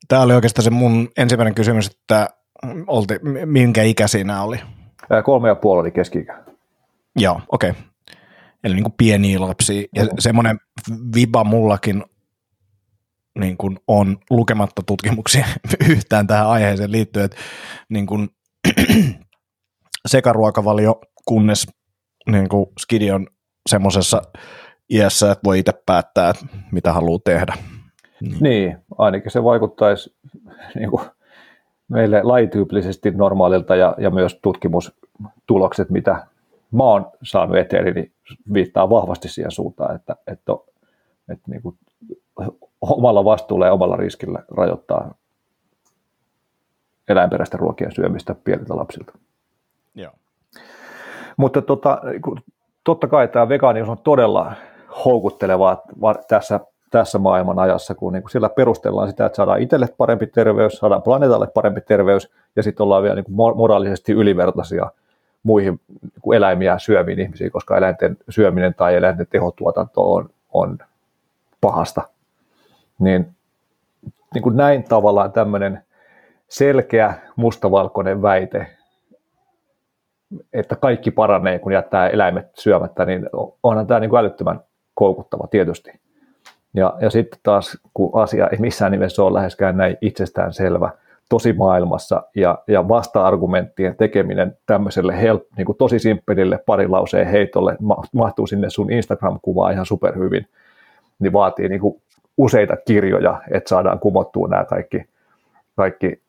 Tämä oli oikeastaan se mun ensimmäinen kysymys, että olti, minkä ikä siinä oli? Kolme ja puoli oli keski Joo, okei. Okay. Eli niin kuin pieniä lapsia. Ja semmoinen viba mullakin niin kuin on lukematta tutkimuksia [laughs] yhtään tähän aiheeseen liittyen, että niin kuin [clears throat] sekaruokavalio, kunnes niin kuin skidi on semmoisessa iässä, että voi itse päättää, että mitä haluaa tehdä. Niin, niin ainakin se vaikuttaisi [laughs] niin kuin meille lajityypillisesti normaalilta ja, ja myös tutkimustulokset, mitä mä oon saanut eteen, niin viittaa vahvasti siihen suuntaan, että, että, että niin kuin omalla vastuulla ja omalla riskillä rajoittaa eläinperäisten ruokien syömistä pieniltä lapsilta. Joo. Mutta tota, totta kai tämä vegaanius on todella houkuttelevaa tässä, tässä maailman ajassa, kun niin kuin sillä perustellaan sitä, että saadaan itselle parempi terveys, saadaan planeetalle parempi terveys, ja sitten ollaan vielä niin kuin moraalisesti ylivertaisia muihin niin eläimiä syöviin ihmisiin, koska eläinten syöminen tai eläinten tehotuotanto on, on pahasta. Niin, niin kuin näin tavallaan tämmöinen selkeä mustavalkoinen väite, että kaikki paranee, kun jättää eläimet syömättä, niin onhan tämä niin kuin älyttömän koukuttava tietysti. Ja, ja sitten taas, kun asia ei missään nimessä ole läheskään näin itsestään selvä tosi maailmassa ja, ja vasta-argumenttien tekeminen tämmöiselle help, niin kuin tosi simppelille pari lauseen heitolle mahtuu sinne sun Instagram-kuvaan ihan superhyvin, niin vaatii niin kuin useita kirjoja, että saadaan kumottua nämä kaikki, kaikki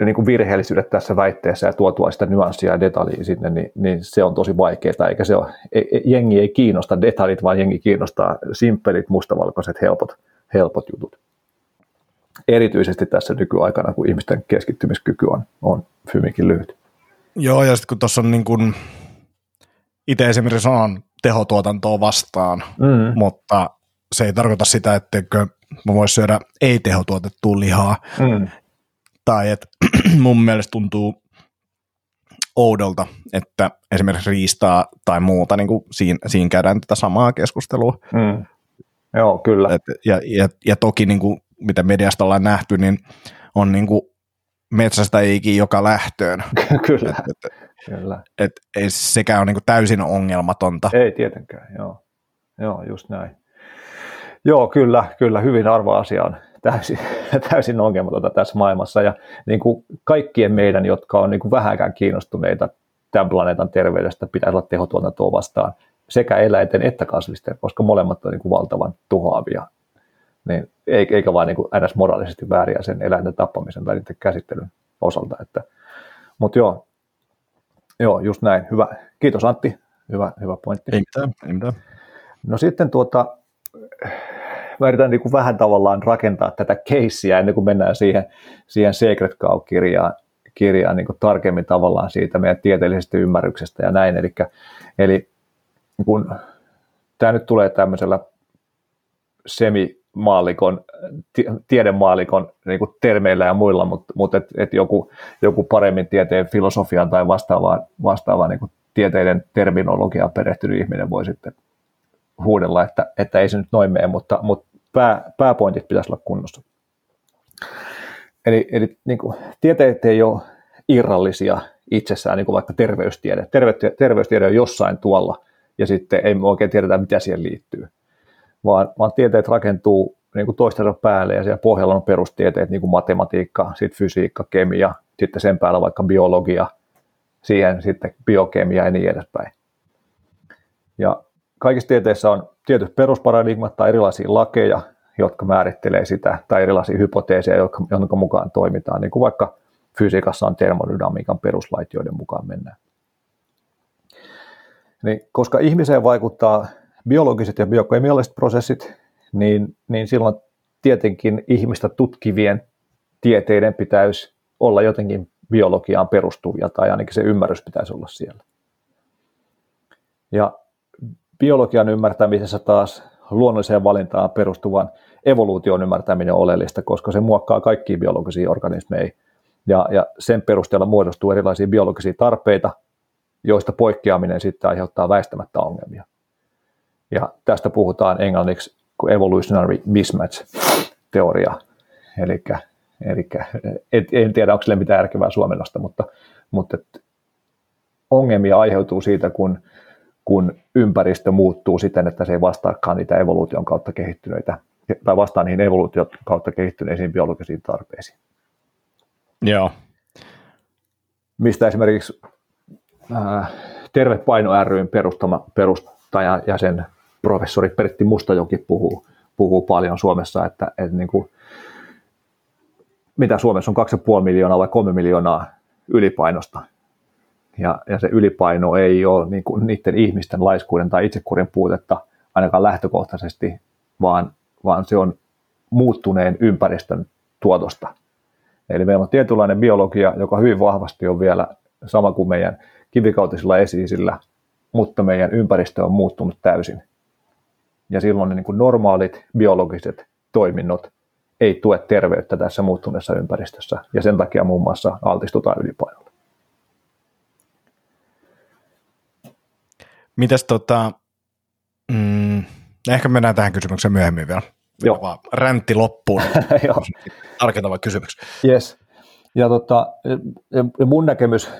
niin kuin virheellisyydet tässä väitteessä ja tuotua sitä nyanssia ja detaljia sinne, niin, niin se on tosi vaikeaa, eikä se ole, jengi ei kiinnosta detaljit, vaan jengi kiinnostaa simppelit, mustavalkoiset, helpot, helpot jutut. Erityisesti tässä nykyaikana, kun ihmisten keskittymiskyky on, on hyvinkin lyhyt. Joo, ja sitten kun tuossa on niin kuin, itse esimerkiksi on tehotuotantoa vastaan, mm. mutta se ei tarkoita sitä, etteikö mä voisi syödä ei-tehotuotettua lihaa. Mm tai että [clears throat] mun mielestä tuntuu oudolta, että esimerkiksi riistaa tai muuta, niin kuin siinä, siinä käydään tätä samaa keskustelua. Mm. Joo, kyllä. Et, ja, ja, ja toki, niin kuin, mitä mediasta ollaan nähty, niin on niin kuin metsästäjiäkin joka lähtöön. [laughs] kyllä. Et, et, kyllä. Et, ei sekään ole niin kuin täysin ongelmatonta. Ei tietenkään, joo. Joo, just näin. Joo, kyllä, kyllä, hyvin arvoa asia on täysin, [laughs] täysin ongelmatonta tässä maailmassa. Ja niin kuin kaikkien meidän, jotka on niin kuin vähänkään kiinnostuneita tämän planeetan terveydestä, pitäisi olla tehotuotantoa vastaan sekä eläinten että kasvisten, koska molemmat on niin kuin valtavan tuhoavia. Niin, eikä vain niin kuin ns. moraalisesti vääriä sen eläinten tappamisen tai niiden käsittelyn osalta. Että, mutta joo, joo, just näin. Hyvä. Kiitos Antti. Hyvä, hyvä pointti. Ei mitään, ei mitään. No sitten tuota, mä yritän niin kuin vähän tavallaan rakentaa tätä keissiä ennen kuin mennään siihen, siihen Secret Cow-kirjaan kirjaan niin kuin tarkemmin tavallaan siitä meidän tieteellisestä ymmärryksestä ja näin. Eli, eli kun tämä nyt tulee tämmöisellä semimaalikon, tiedemaalikon niin kuin termeillä ja muilla, mutta, mutta et, et joku, joku paremmin tieteen filosofian tai vastaavaan, vastaavaan niin tieteiden terminologiaan perehtynyt ihminen voi sitten huudella, että, että ei se nyt noin mene, mutta, mutta pää, pääpointit pitäisi olla kunnossa. Eli, eli niin kuin, tieteet ei ole irrallisia itsessään, niin kuin vaikka terveystiede. Terve, terveystiede on jossain tuolla, ja sitten ei me oikein tiedetä, mitä siihen liittyy. Vaan, vaan tieteet rakentuu niin kuin toistensa päälle ja siellä pohjalla on perustieteet, niin kuin matematiikka, sitten fysiikka, kemia, sitten sen päällä vaikka biologia, siihen sitten biokemia ja niin edespäin. Ja kaikissa tieteissä on tietyt perusparadigmat tai erilaisia lakeja, jotka määrittelee sitä, tai erilaisia hypoteeseja, jonka mukaan toimitaan, niin kuin vaikka fysiikassa on termodynamiikan peruslait, joiden mukaan mennään. Niin, koska ihmiseen vaikuttaa biologiset ja biokemialliset prosessit, niin, niin silloin tietenkin ihmistä tutkivien tieteiden pitäisi olla jotenkin biologiaan perustuvia, tai ainakin se ymmärrys pitäisi olla siellä. Ja biologian ymmärtämisessä taas luonnolliseen valintaan perustuvan evoluution ymmärtäminen on oleellista, koska se muokkaa kaikkia biologisia organismeja, ja, ja sen perusteella muodostuu erilaisia biologisia tarpeita, joista poikkeaminen sitten aiheuttaa väistämättä ongelmia. Ja tästä puhutaan englanniksi evolutionary mismatch-teoria. Eli, eli et, en tiedä, onko sille mitään järkevää suomennosta, mutta, mutta ongelmia aiheutuu siitä, kun, kun ympäristö muuttuu siten, että se ei vastaakaan niitä evoluution kautta kehittyneitä, tai vastaa niihin evoluution kautta kehittyneisiin biologisiin tarpeisiin. Joo. Mistä esimerkiksi äh, Terve Paino ryn perustama, perustaja ja sen professori Pertti Mustajoki puhuu, puhuu paljon Suomessa, että, että niin kuin, mitä Suomessa on 2,5 miljoonaa vai 3 miljoonaa ylipainosta. Ja, ja se ylipaino ei ole niin kuin niiden ihmisten laiskuuden tai itsekurin puutetta ainakaan lähtökohtaisesti, vaan, vaan se on muuttuneen ympäristön tuotosta. Eli meillä on tietynlainen biologia, joka hyvin vahvasti on vielä sama kuin meidän kivikautisilla esiisillä, mutta meidän ympäristö on muuttunut täysin ja silloin ne niin kuin normaalit biologiset toiminnot ei tue terveyttä tässä muuttuneessa ympäristössä, ja sen takia muun muassa altistutaan ylipainolle. Mitäs tota, mm, ehkä mennään tähän kysymykseen myöhemmin vielä. Joo. Vaan räntti loppuun. [laughs] Tarkentava kysymys. Yes. Ja, tota, ja mun näkemys,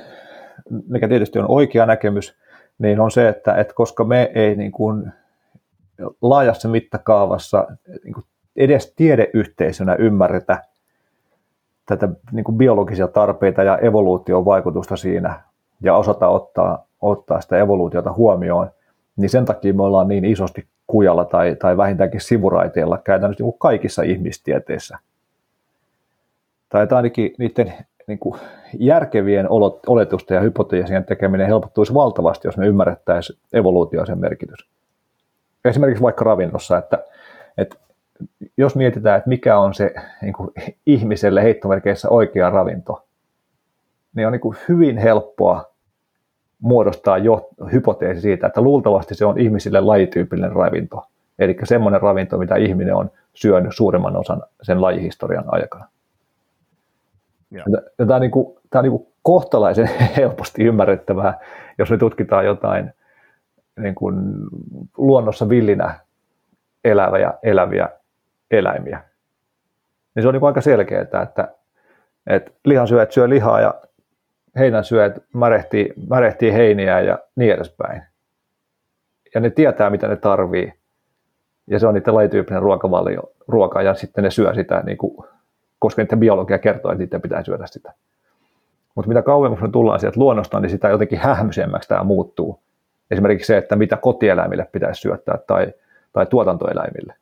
mikä tietysti on oikea näkemys, niin on se, että, että koska me ei niin kuin laajassa mittakaavassa niin kuin edes tiedeyhteisönä ymmärretä tätä niin kuin biologisia tarpeita ja evoluution vaikutusta siinä ja osata ottaa, ottaa sitä evoluutiota huomioon, niin sen takia me ollaan niin isosti kujalla tai, tai vähintäänkin sivuraiteilla käytännössä niin kuin kaikissa ihmistieteissä. Tai ainakin niiden niin kuin järkevien oletusten ja hypoteesien tekeminen helpottuisi valtavasti, jos me ymmärrettäisiin evoluutio sen merkitys esimerkiksi vaikka ravinnossa, että, että jos mietitään, että mikä on se niin kuin ihmiselle heittomerkeissä oikea ravinto, niin on niin kuin hyvin helppoa muodostaa jo hypoteesi siitä, että luultavasti se on ihmisille lajityypillinen ravinto. Eli semmoinen ravinto, mitä ihminen on syönyt suurimman osan sen lajihistorian aikana. Ja. Ja tämä on, niin kuin, tämä on niin kuin kohtalaisen [laughs] helposti ymmärrettävää, jos me tutkitaan jotain niin kuin luonnossa villinä eläviä, eläviä eläimiä. Niin se on niin kuin aika selkeää, että, että lihansyöjät syö lihaa ja heinänsyöjät märehtii, märehtii heiniä ja niin edespäin. Ja ne tietää, mitä ne tarvii. Ja se on niiden lajityyppinen ruokavalio, ruoka, ja sitten ne syö sitä, niin kuin, koska niiden biologia kertoo, että niiden pitää syödä sitä. Mutta mitä kauemmas me tullaan sieltä luonnosta, niin sitä jotenkin hähmysemmäksi tämä muuttuu. Esimerkiksi se, että mitä kotieläimille pitäisi syöttää tai, tai tuotantoeläimille.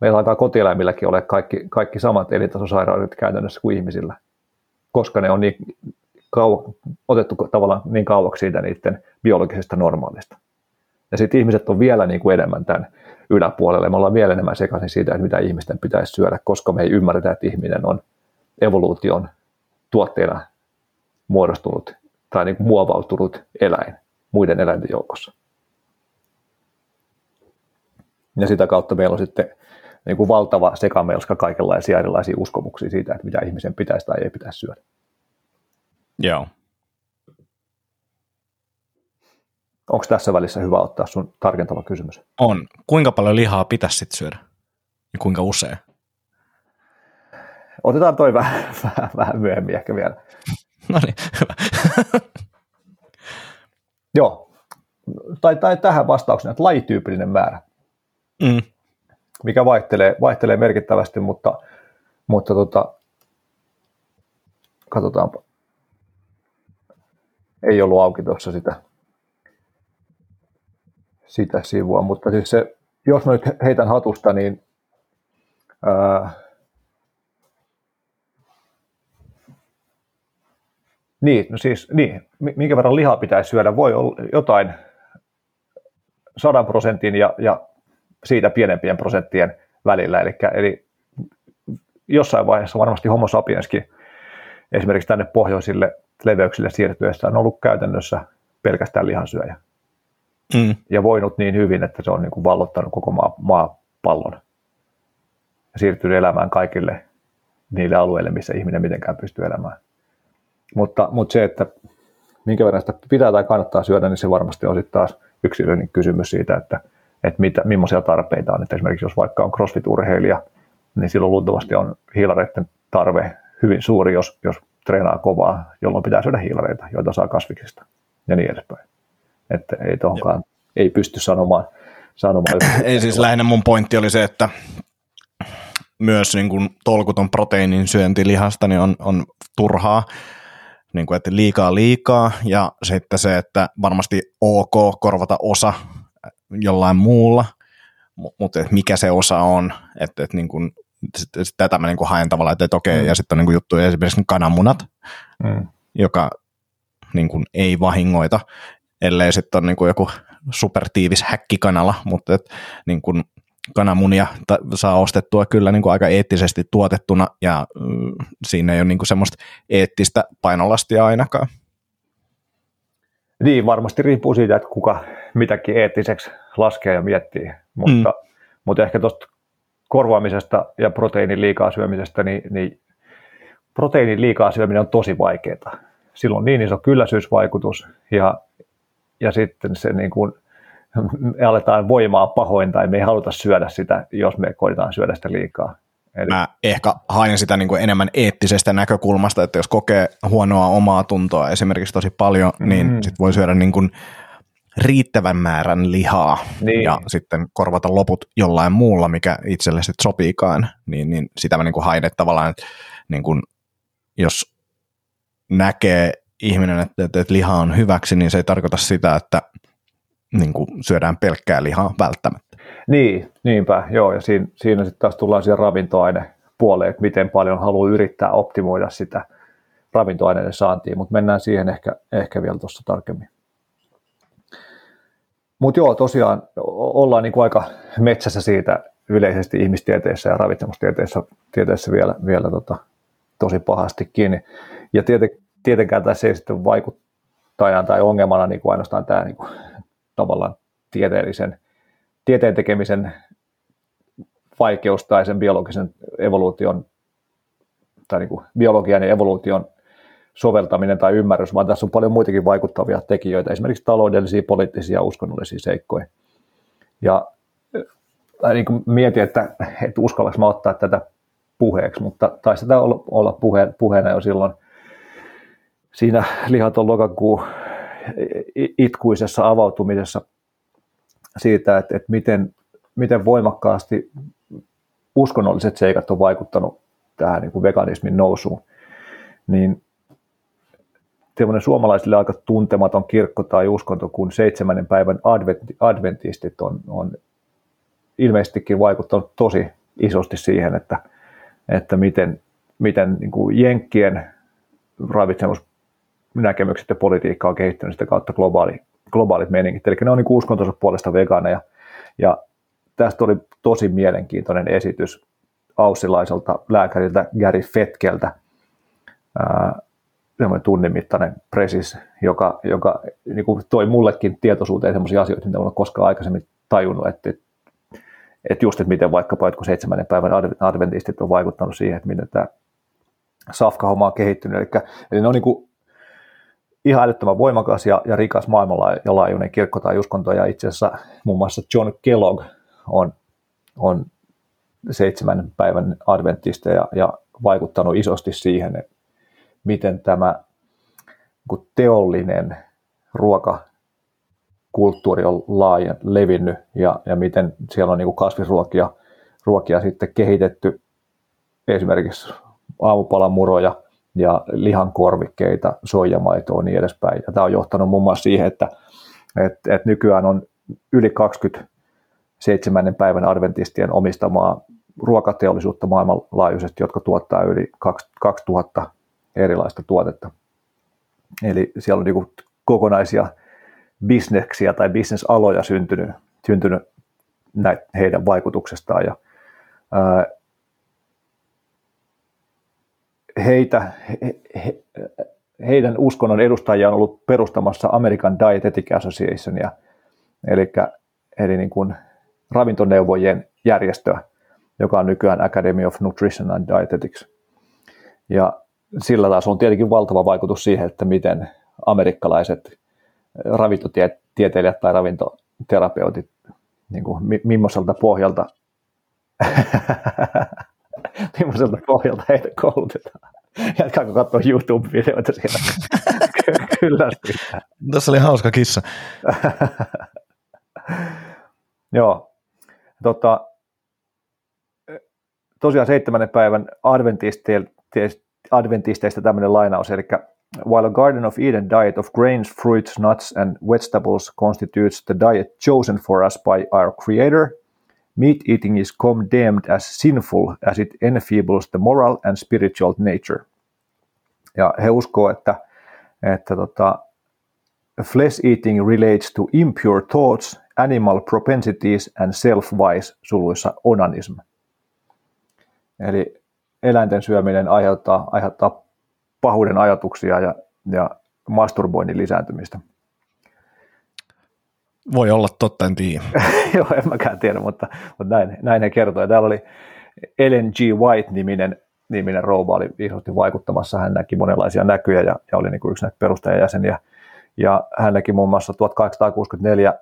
Meillä alkaa kotieläimilläkin ole kaikki, kaikki samat elintasosairaudet käytännössä kuin ihmisillä, koska ne on niin kau- otettu tavallaan niin kauaksi siitä niiden biologisesta normaalista. Ja sitten ihmiset on vielä niin kuin enemmän tämän yläpuolelle. Me ollaan vielä enemmän sekaisin siitä, että mitä ihmisten pitäisi syödä, koska me ei ymmärretä, että ihminen on evoluution tuotteena muodostunut tai niin kuin muovautunut eläin muiden eläinten joukossa. Ja sitä kautta meillä on sitten niin kuin valtava sekamelska kaikenlaisia erilaisia uskomuksia siitä, että mitä ihmisen pitäisi tai ei pitäisi syödä. Joo. Onko tässä välissä hyvä ottaa sun tarkentava kysymys? On. Kuinka paljon lihaa pitäisi sitten syödä? Ja kuinka usein? Otetaan toi vähän, [laughs] vähän, vähän myöhemmin ehkä vielä. No niin, hyvä. Joo, tai, tai tähän vastauksena, että lajityypillinen määrä. Mm. Mikä vaihtelee, vaihtelee merkittävästi, mutta, mutta tota, katsotaanpa. Ei ollut auki tuossa sitä, sitä sivua, mutta siis se, jos mä nyt heitän hatusta, niin ää, Niin, no siis, niin, minkä verran lihaa pitäisi syödä, voi olla jotain sadan prosentin ja, ja siitä pienempien prosenttien välillä, eli, eli jossain vaiheessa varmasti homo sapienskin esimerkiksi tänne pohjoisille leveyksille siirtyessä on ollut käytännössä pelkästään lihansyöjä. Mm. Ja voinut niin hyvin, että se on niin kuin vallottanut koko maa, maapallon ja siirtynyt elämään kaikille niille alueille, missä ihminen mitenkään pystyy elämään. Mutta, mutta se, että minkä verran sitä pitää tai kannattaa syödä, niin se varmasti on sitten taas yksilöllinen kysymys siitä, että, että mitä, millaisia tarpeita on. Että esimerkiksi jos vaikka on crossfit-urheilija, niin silloin luultavasti on hiilareiden tarve hyvin suuri, jos, jos treenaa kovaa, jolloin pitää syödä hiilareita, joita saa kasviksista ja niin edespäin. Että ei tohonkaan, ei pysty sanomaan. sanomaan [clears throat] ei siis lähinnä mun pointti oli se, että myös niin kuin tolkuton proteiinin syönti lihasta niin on, on turhaa, niin kuin, että liikaa liikaa, ja sitten se, että varmasti ok korvata osa jollain muulla, mutta mikä se osa on, että, että niin kuin, sit, sit tätä mä niin kuin haen tavallaan, että, että okei, mm. ja sitten on niin kuin juttu esimerkiksi kananmunat, mm. joka niin kuin ei vahingoita, ellei sitten ole niin kuin joku supertiivis häkkikanala, mutta et, niin kuin kananmunia ta- saa ostettua kyllä niin kuin aika eettisesti tuotettuna ja mm, siinä ei ole niin kuin semmoista eettistä painolastia ainakaan. Niin, varmasti riippuu siitä, että kuka mitäkin eettiseksi laskee ja miettii, mutta, mm. mutta ehkä tuosta korvaamisesta ja proteiinin liikaa syömisestä, niin, niin proteiinin liikaa syöminen on tosi vaikeaa. Silloin on niin iso kylläisyysvaikutus ja, ja sitten se niin kuin [laughs] – me aletaan voimaa pahoin tai me ei haluta syödä sitä, jos me koitetaan syödä sitä liikaa. Eli... Mä ehkä hain sitä niin kuin enemmän eettisestä näkökulmasta, että jos kokee huonoa omaa tuntoa esimerkiksi tosi paljon, mm. niin sit voi syödä niin kuin riittävän määrän lihaa niin. ja sitten korvata loput jollain muulla, mikä itselle sitten sopiikaan, niin, niin sitä mä niin kuin hain, että tavallaan, että niin kuin, jos näkee ihminen, että, että, että liha on hyväksi, niin se ei tarkoita sitä, että niin kuin syödään pelkkää lihaa välttämättä. Niin, niinpä, joo, ja siinä, siinä sitten taas tullaan siihen ravintoainepuoleen, että miten paljon haluaa yrittää optimoida sitä ravintoaineiden saantia, mutta mennään siihen ehkä, ehkä vielä tuossa tarkemmin. Mutta joo, tosiaan ollaan niin kuin aika metsässä siitä yleisesti ihmistieteessä ja ravitsemustieteessä tieteessä vielä, vielä tota, tosi pahasti kiinni. Ja tieten, tietenkään tässä ei sitten vaikuttajan tai ongelmana niin kuin ainoastaan tämä niin kuin tavallaan tieteellisen, tieteen tekemisen vaikeus tai sen biologisen evoluution tai niin kuin biologian ja evoluution soveltaminen tai ymmärrys, vaan tässä on paljon muitakin vaikuttavia tekijöitä, esimerkiksi taloudellisia, poliittisia ja uskonnollisia seikkoja. Ja niin kuin mietin, että, että uskallaks mä ottaa tätä puheeksi, mutta taisi sitä olla, olla puhe, puheena jo silloin siinä lihaton lokakuun itkuisessa avautumisessa siitä, että, että miten, miten voimakkaasti uskonnolliset seikat on vaikuttanut tähän niin kuin veganismin nousuun, niin semmoinen suomalaisille aika tuntematon kirkko tai uskonto kuin seitsemännen päivän adventistit on, on ilmeisestikin vaikuttanut tosi isosti siihen, että, että miten, miten niin kuin Jenkkien ravitsemus näkemykset ja politiikka on kehittynyt sitä kautta globaali, globaalit meningit. Eli ne on niin uskontonsa puolesta vegaaneja. Ja tästä oli tosi mielenkiintoinen esitys aussilaiselta lääkäriltä Gary Fetkeltä, semmoinen tunnin mittainen presis, joka, joka niin kuin toi mullekin tietoisuuteen sellaisia asioita, mitä olen koskaan aikaisemmin tajunnut, että, että just, että miten vaikkapa jotkut seitsemännen päivän adventistit on vaikuttanut siihen, että miten tämä safka-homma on kehittynyt. Eli, eli ne on niin kuin ihan älyttömän voimakas ja, ja rikas maailmanlaajuinen kirkko tai uskonto, ja itse asiassa muun muassa John Kellogg on, on seitsemän päivän adventista ja, ja vaikuttanut isosti siihen, että miten tämä teollinen ruokakulttuuri on laajen levinnyt ja, ja miten siellä on niin kuin kasvisruokia ruokia sitten kehitetty esimerkiksi aamupalamuroja ja lihankorvikkeita, soijamaitoa ja niin edespäin. Ja tämä on johtanut muun muassa siihen, että, että, että nykyään on yli 27. päivän adventistien omistamaa ruokateollisuutta maailmanlaajuisesti, jotka tuottaa yli 2000 erilaista tuotetta. Eli siellä on niin kokonaisia bisneksiä tai bisnesaloja syntynyt, syntynyt näitä heidän vaikutuksestaan. Ja, ää, heitä, he, he, heidän uskonnon edustajia on ollut perustamassa American Dietetic Associationia, eli, eli niin kuin ravintoneuvojien järjestöä, joka on nykyään Academy of Nutrition and Dietetics. Ja sillä taas on tietenkin valtava vaikutus siihen, että miten amerikkalaiset ravintotieteilijät tai ravintoterapeutit, niin kuin, millaiselta pohjalta [laughs] [laughs] millaiselta pohjalta heitä koulutetaan. Jatkaako katsoa YouTube-videoita siellä? [laughs] Kyllä. Tässä oli hauska kissa. [laughs] Joo. Tota, tosiaan seitsemännen päivän adventisteista tämmöinen lainaus, eli While a Garden of Eden diet of grains, fruits, nuts and vegetables constitutes the diet chosen for us by our Creator – Meat eating is condemned as sinful as it enfeebles the moral and spiritual nature. Ja he uskoo, että, että tota, flesh eating relates to impure thoughts, animal propensities and self-wise suluissa onanism. Eli eläinten syöminen aiheuttaa, aiheuttaa pahuuden ajatuksia ja, ja masturboinnin lisääntymistä. Voi olla totta, en tiedä. [laughs] Joo, en mäkään tiedä, mutta, mutta näin, näin he kertoi. Täällä oli Ellen G. White-niminen niminen rouva oli isosti vaikuttamassa. Hän näki monenlaisia näkyjä ja, ja oli niin kuin yksi näitä perustajajäseniä. Ja hän näki muun muassa 1864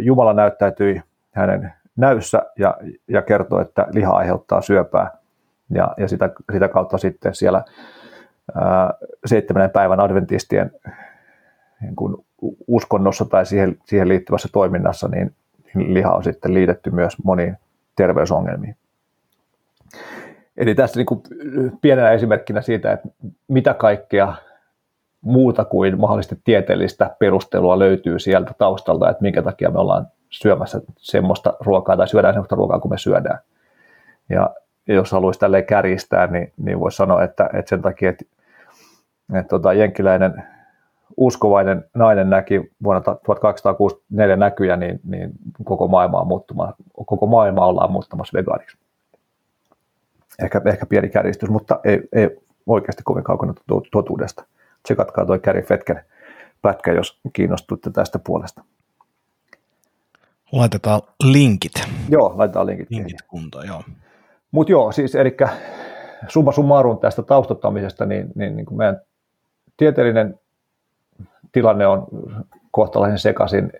Jumala näyttäytyi hänen näyssä ja, ja kertoi, että liha aiheuttaa syöpää. Ja, ja sitä, sitä kautta sitten siellä ää, seitsemän päivän adventistien niin kuin uskonnossa tai siihen, siihen liittyvässä toiminnassa, niin, niin liha on sitten liitetty myös moniin terveysongelmiin. Eli tässä niin kuin pienenä esimerkkinä siitä, että mitä kaikkea muuta kuin mahdollisesti tieteellistä perustelua löytyy sieltä taustalta, että minkä takia me ollaan syömässä semmoista ruokaa tai syödään semmoista ruokaa kuin me syödään. Ja jos haluaisi tälleen kärjistää, niin, niin voisi sanoa, että, että sen takia, että, että tota, jenkkiläinen uskovainen nainen näki vuonna 1264 näkyjä, niin, niin koko, maailma on muuttuma, koko maailma ollaan muuttamassa vegaaniksi. Ehkä, ehkä pieni kärjistys, mutta ei, ei oikeasti kovin kaukana totuudesta. Tsekatkaa toi Käri Fetken pätkä, jos kiinnostutte tästä puolesta. Laitetaan linkit. Joo, laitetaan linkit. Linkit kuntoon, joo. Mutta joo, siis eli summa summarum tästä taustattamisesta, niin, niin, niin kuin meidän tieteellinen tilanne on kohtalaisen sekaisin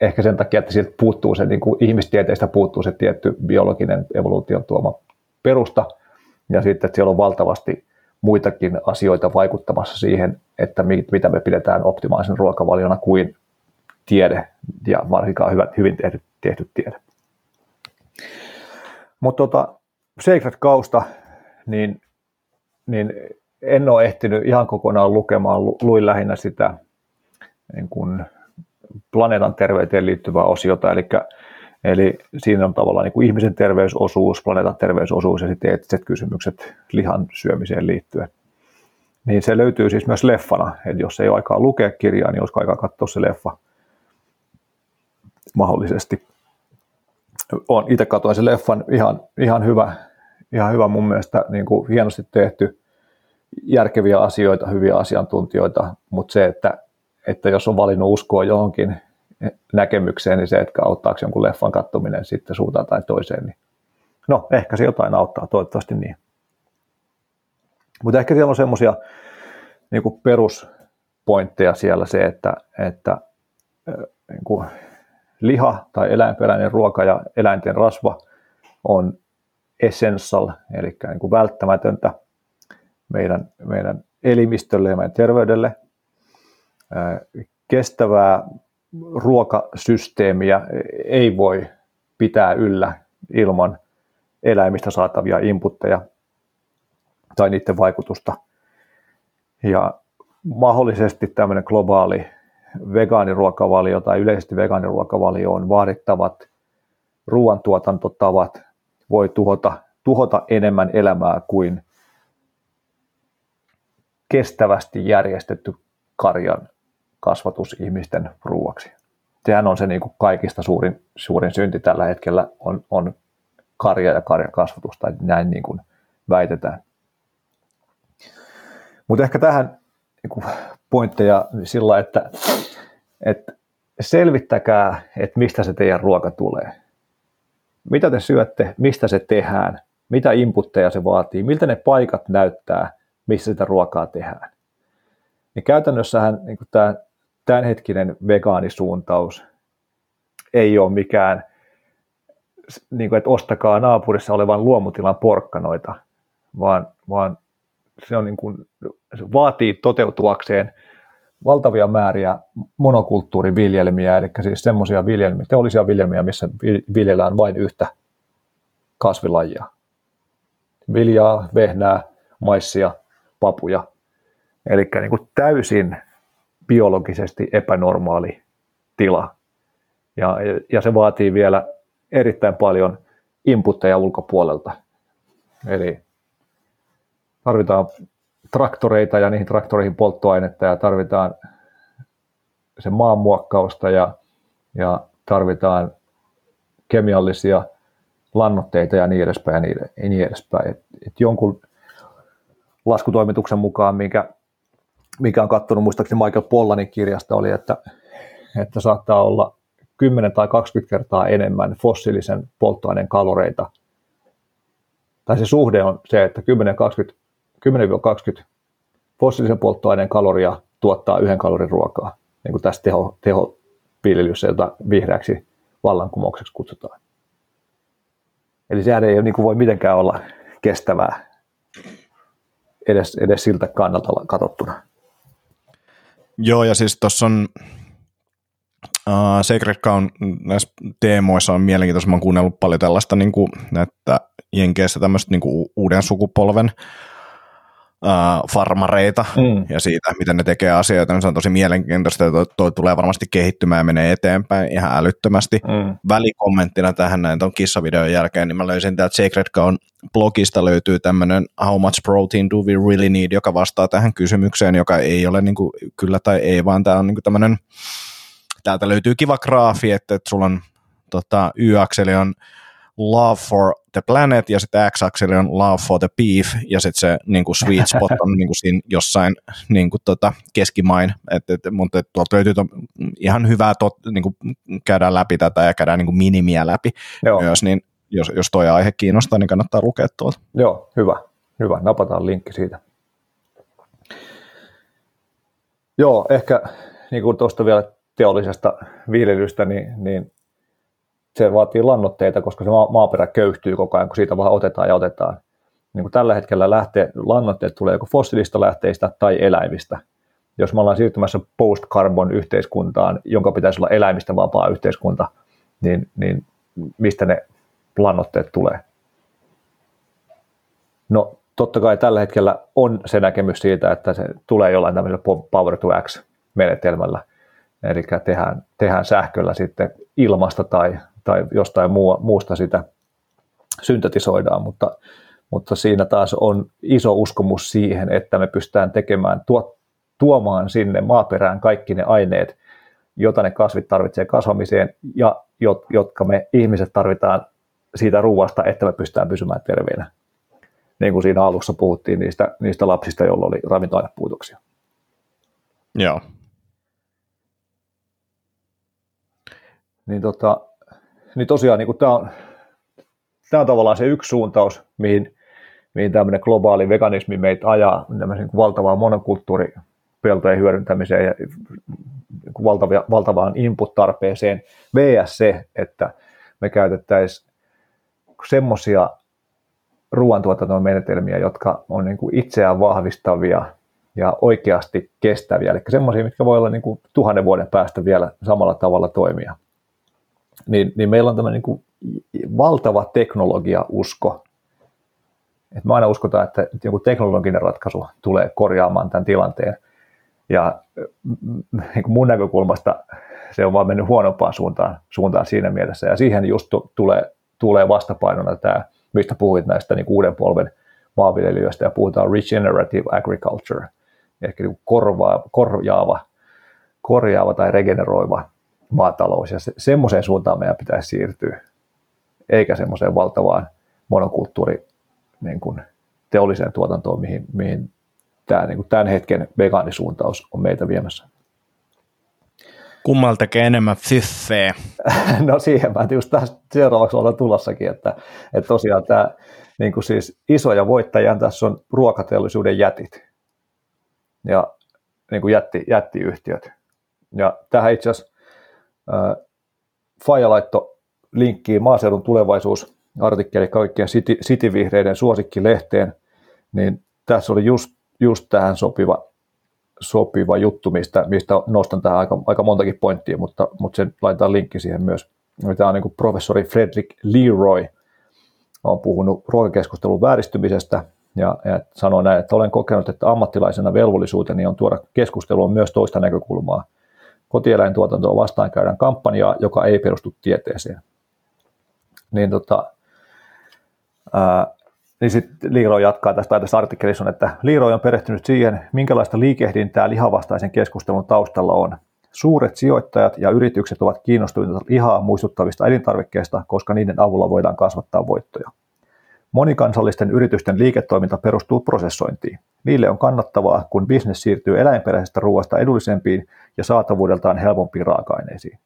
ehkä sen takia, että sieltä puuttuu se, niin kuin ihmistieteistä puuttuu se tietty biologinen evoluution tuoma perusta, ja sitten, että siellä on valtavasti muitakin asioita vaikuttamassa siihen, että mitä me pidetään optimaalisen ruokavaliona kuin tiede, ja varsinkaan hyvä, hyvin tehty, tehty tiede. Mutta tota, Sacred Kausta, niin, niin en ole ehtinyt ihan kokonaan lukemaan, luin lähinnä sitä niin kuin planeetan terveyteen liittyvää osiota, eli, eli siinä on tavallaan niin kuin ihmisen terveysosuus, planeetan terveysosuus ja sitten eettiset kysymykset lihan syömiseen liittyen. Niin se löytyy siis myös leffana, että jos ei ole aikaa lukea kirjaa, niin olisiko aikaa katsoa se leffa mahdollisesti. On itse katsoin sen leffan ihan, ihan hyvä, ihan hyvä mun mielestä niin kuin hienosti tehty järkeviä asioita, hyviä asiantuntijoita, mutta se, että, että jos on valinnut uskoa johonkin näkemykseen, niin se, että auttaako jonkun leffan kattominen sitten suuntaan tai toiseen, niin no ehkä se jotain auttaa, toivottavasti niin. Mutta ehkä siellä on semmoisia niin peruspointteja siellä se, että, että niin kuin liha tai eläinperäinen ruoka ja eläinten rasva on essential, eli niin kuin välttämätöntä meidän, meidän elimistölle ja meidän terveydelle. Kestävää ruokasysteemiä ei voi pitää yllä ilman eläimistä saatavia inputteja tai niiden vaikutusta. Ja mahdollisesti tämmöinen globaali vegaaniruokavalio tai yleisesti vegaaniruokavalioon vaadittavat ruoantuotantotavat voi tuhota, tuhota enemmän elämää kuin kestävästi järjestetty karjan kasvatus ihmisten ruuaksi. Sehän on se niin kuin kaikista suurin, suurin synti tällä hetkellä on, on karja ja karjan kasvatus, tai näin niin kuin väitetään. Mutta ehkä tähän niin pointteja sillä, että, että selvittäkää, että mistä se teidän ruoka tulee. Mitä te syötte, mistä se tehdään, mitä inputteja se vaatii, miltä ne paikat näyttää, missä sitä ruokaa tehdään. Niin käytännössähän niin tämä tämänhetkinen vegaanisuuntaus ei ole mikään, niin kuin, että ostakaa naapurissa olevan luomutilan porkkanoita, vaan, vaan se, on niin kuin, se vaatii toteutuakseen valtavia määriä monokulttuuriviljelmiä, eli siis semmoisia viljelmiä, teollisia viljelmiä, missä viljellään vain yhtä kasvilajia. Viljaa, vehnää, maissia, papuja. Eli niin kuin täysin biologisesti epänormaali tila. Ja, ja se vaatii vielä erittäin paljon inputteja ulkopuolelta. Eli tarvitaan traktoreita ja niihin traktoreihin polttoainetta ja tarvitaan se maanmuokkausta ja, ja tarvitaan kemiallisia lannoitteita ja niin edespäin ja niin, niin edespäin. Et, et jonkun laskutoimituksen mukaan, mikä, mikä on katsonut muistaakseni Michael Pollanin kirjasta, oli, että, että saattaa olla 10 tai 20 kertaa enemmän fossiilisen polttoaineen kaloreita. Tai se suhde on se, että 10-20 10-20 fossiilisen polttoaineen kaloria tuottaa yhden kalorin ruokaa, niin kuin tässä teho, tehoviljelyssä, jota vihreäksi vallankumoukseksi kutsutaan. Eli sehän ei niin kuin voi mitenkään olla kestävää edes, edes siltä kannalta katsottuna. Joo, ja siis tuossa on uh, Sacred Cow näissä teemoissa on mielenkiintoista, mä oon kuunnellut paljon tällaista, niin kuin, että Jenkeissä tämmöistä niin kuin uuden sukupolven uh, farmareita mm. ja siitä, miten ne tekee asioita, niin se on tosi mielenkiintoista, että toi, toi tulee varmasti kehittymään ja menee eteenpäin ihan älyttömästi. Mm. Välikommenttina tähän näin tuon kissavideon jälkeen, niin mä löysin täältä Sacred Cown blogista löytyy tämmöinen How much protein do we really need, joka vastaa tähän kysymykseen, joka ei ole niin kuin, kyllä tai ei, vaan tämä on niin tämmöinen, täältä löytyy kiva graafi, että, että sulla on tota, y-akseli on love for the planet ja sitten x-akseli on love for the beef ja sitten se niin kuin sweet spot on [laughs] niin kuin siinä jossain niin kuin tota, keskimain, et, et, mutta et, tuolta löytyy to, ihan hyvää tot, niin kuin käydään läpi tätä ja käydään niin kuin minimiä läpi Joo. myös, niin jos, jos toi aihe kiinnostaa, niin kannattaa lukea tuolta. Joo, hyvä, hyvä, napataan linkki siitä. Joo, ehkä niin kuin tuosta vielä teollisesta viljelystä, niin, niin se vaatii lannoitteita, koska se maaperä köyhtyy koko ajan, kun siitä vaan otetaan ja otetaan. Niin kuin tällä hetkellä lähtee, lannoitteet tulee joko fossiilista lähteistä tai eläimistä. Jos me ollaan siirtymässä post-carbon yhteiskuntaan, jonka pitäisi olla eläimistä vapaa yhteiskunta, niin, niin mistä ne lannoitteet tulee? No totta kai tällä hetkellä on se näkemys siitä, että se tulee jollain tämmöisellä Power to X-menetelmällä, eli tehdään, tehdään sähköllä sitten ilmasta tai tai jostain muu, muusta sitä syntetisoidaan, mutta, mutta siinä taas on iso uskomus siihen, että me pystytään tekemään, tuo, tuomaan sinne maaperään kaikki ne aineet, joita ne kasvit tarvitsee kasvamiseen ja jotka me ihmiset tarvitaan siitä ruuasta, että me pystytään pysymään terveinä. Niin kuin siinä alussa puhuttiin niistä, niistä lapsista, joilla oli ravintoainepuutoksia. Joo. Niin tota, niin tosiaan niin tämä, on, tämä on tavallaan se yksi suuntaus, mihin, mihin tämmöinen globaali veganismi meitä ajaa niin valtavaan monokulttuuripeltojen hyödyntämiseen ja niin valtavia, valtavaan input-tarpeeseen, vs. se, että me käytettäisiin semmoisia ruoantuotannon menetelmiä, jotka on niin kuin itseään vahvistavia ja oikeasti kestäviä, eli semmoisia, mitkä voi olla niin kuin tuhannen vuoden päästä vielä samalla tavalla toimia niin, niin meillä on tämä niin valtava teknologiausko. Et mä aina uskotaan, että joku teknologinen ratkaisu tulee korjaamaan tämän tilanteen. Ja niin mun näkökulmasta se on vaan mennyt huonompaan suuntaan, suuntaan siinä mielessä. Ja siihen just tulee, tulee vastapainona tämä, mistä puhuit näistä niin uuden polven maanviljelijöistä ja puhutaan regenerative agriculture, ehkä niin korvaa, korjaava, korjaava tai regeneroiva maatalous. Ja se, semmoiseen suuntaan meidän pitäisi siirtyä, eikä semmoiseen valtavaan monokulttuuri niin kuin teolliseen tuotantoon, mihin, mihin tämä niin kuin tämän hetken vegaanisuuntaus on meitä viemässä. Kummal tekee enemmän fiffeä? [laughs] no siihen mä just tästä seuraavaksi olla tulossakin, että, että tosiaan tämä niin kuin siis isoja voittajia tässä on ruokateollisuuden jätit ja niin kuin jätti, jättiyhtiöt. Ja tähän itse asiassa Faja laittoi linkkiin maaseudun tulevaisuus artikkeli kaikkien city, cityvihreiden suosikkilehteen, niin tässä oli just, just tähän sopiva, sopiva juttu, mistä, mistä nostan tähän aika, aika montakin pointtia, mutta, mutta sen laitetaan linkki siihen myös. Tämä on niin kuin professori Frederick Leroy, on puhunut ruokakeskustelun vääristymisestä ja, ja sanoo näin, että olen kokenut, että ammattilaisena velvollisuuteni on tuoda keskusteluun myös toista näkökulmaa. Kotieläintuotantoa vastaan käydään kampanjaa, joka ei perustu tieteeseen. Niin tota, ää, niin sitten Liiro jatkaa tästä tässä artikkelissa, että Liiro on perehtynyt siihen, minkälaista liikehdintää lihavastaisen keskustelun taustalla on. Suuret sijoittajat ja yritykset ovat kiinnostuneita lihaa muistuttavista elintarvikkeista, koska niiden avulla voidaan kasvattaa voittoja. Monikansallisten yritysten liiketoiminta perustuu prosessointiin. Niille on kannattavaa, kun bisnes siirtyy eläinperäisestä ruoasta edullisempiin ja saatavuudeltaan helpompiin raaka-aineisiin.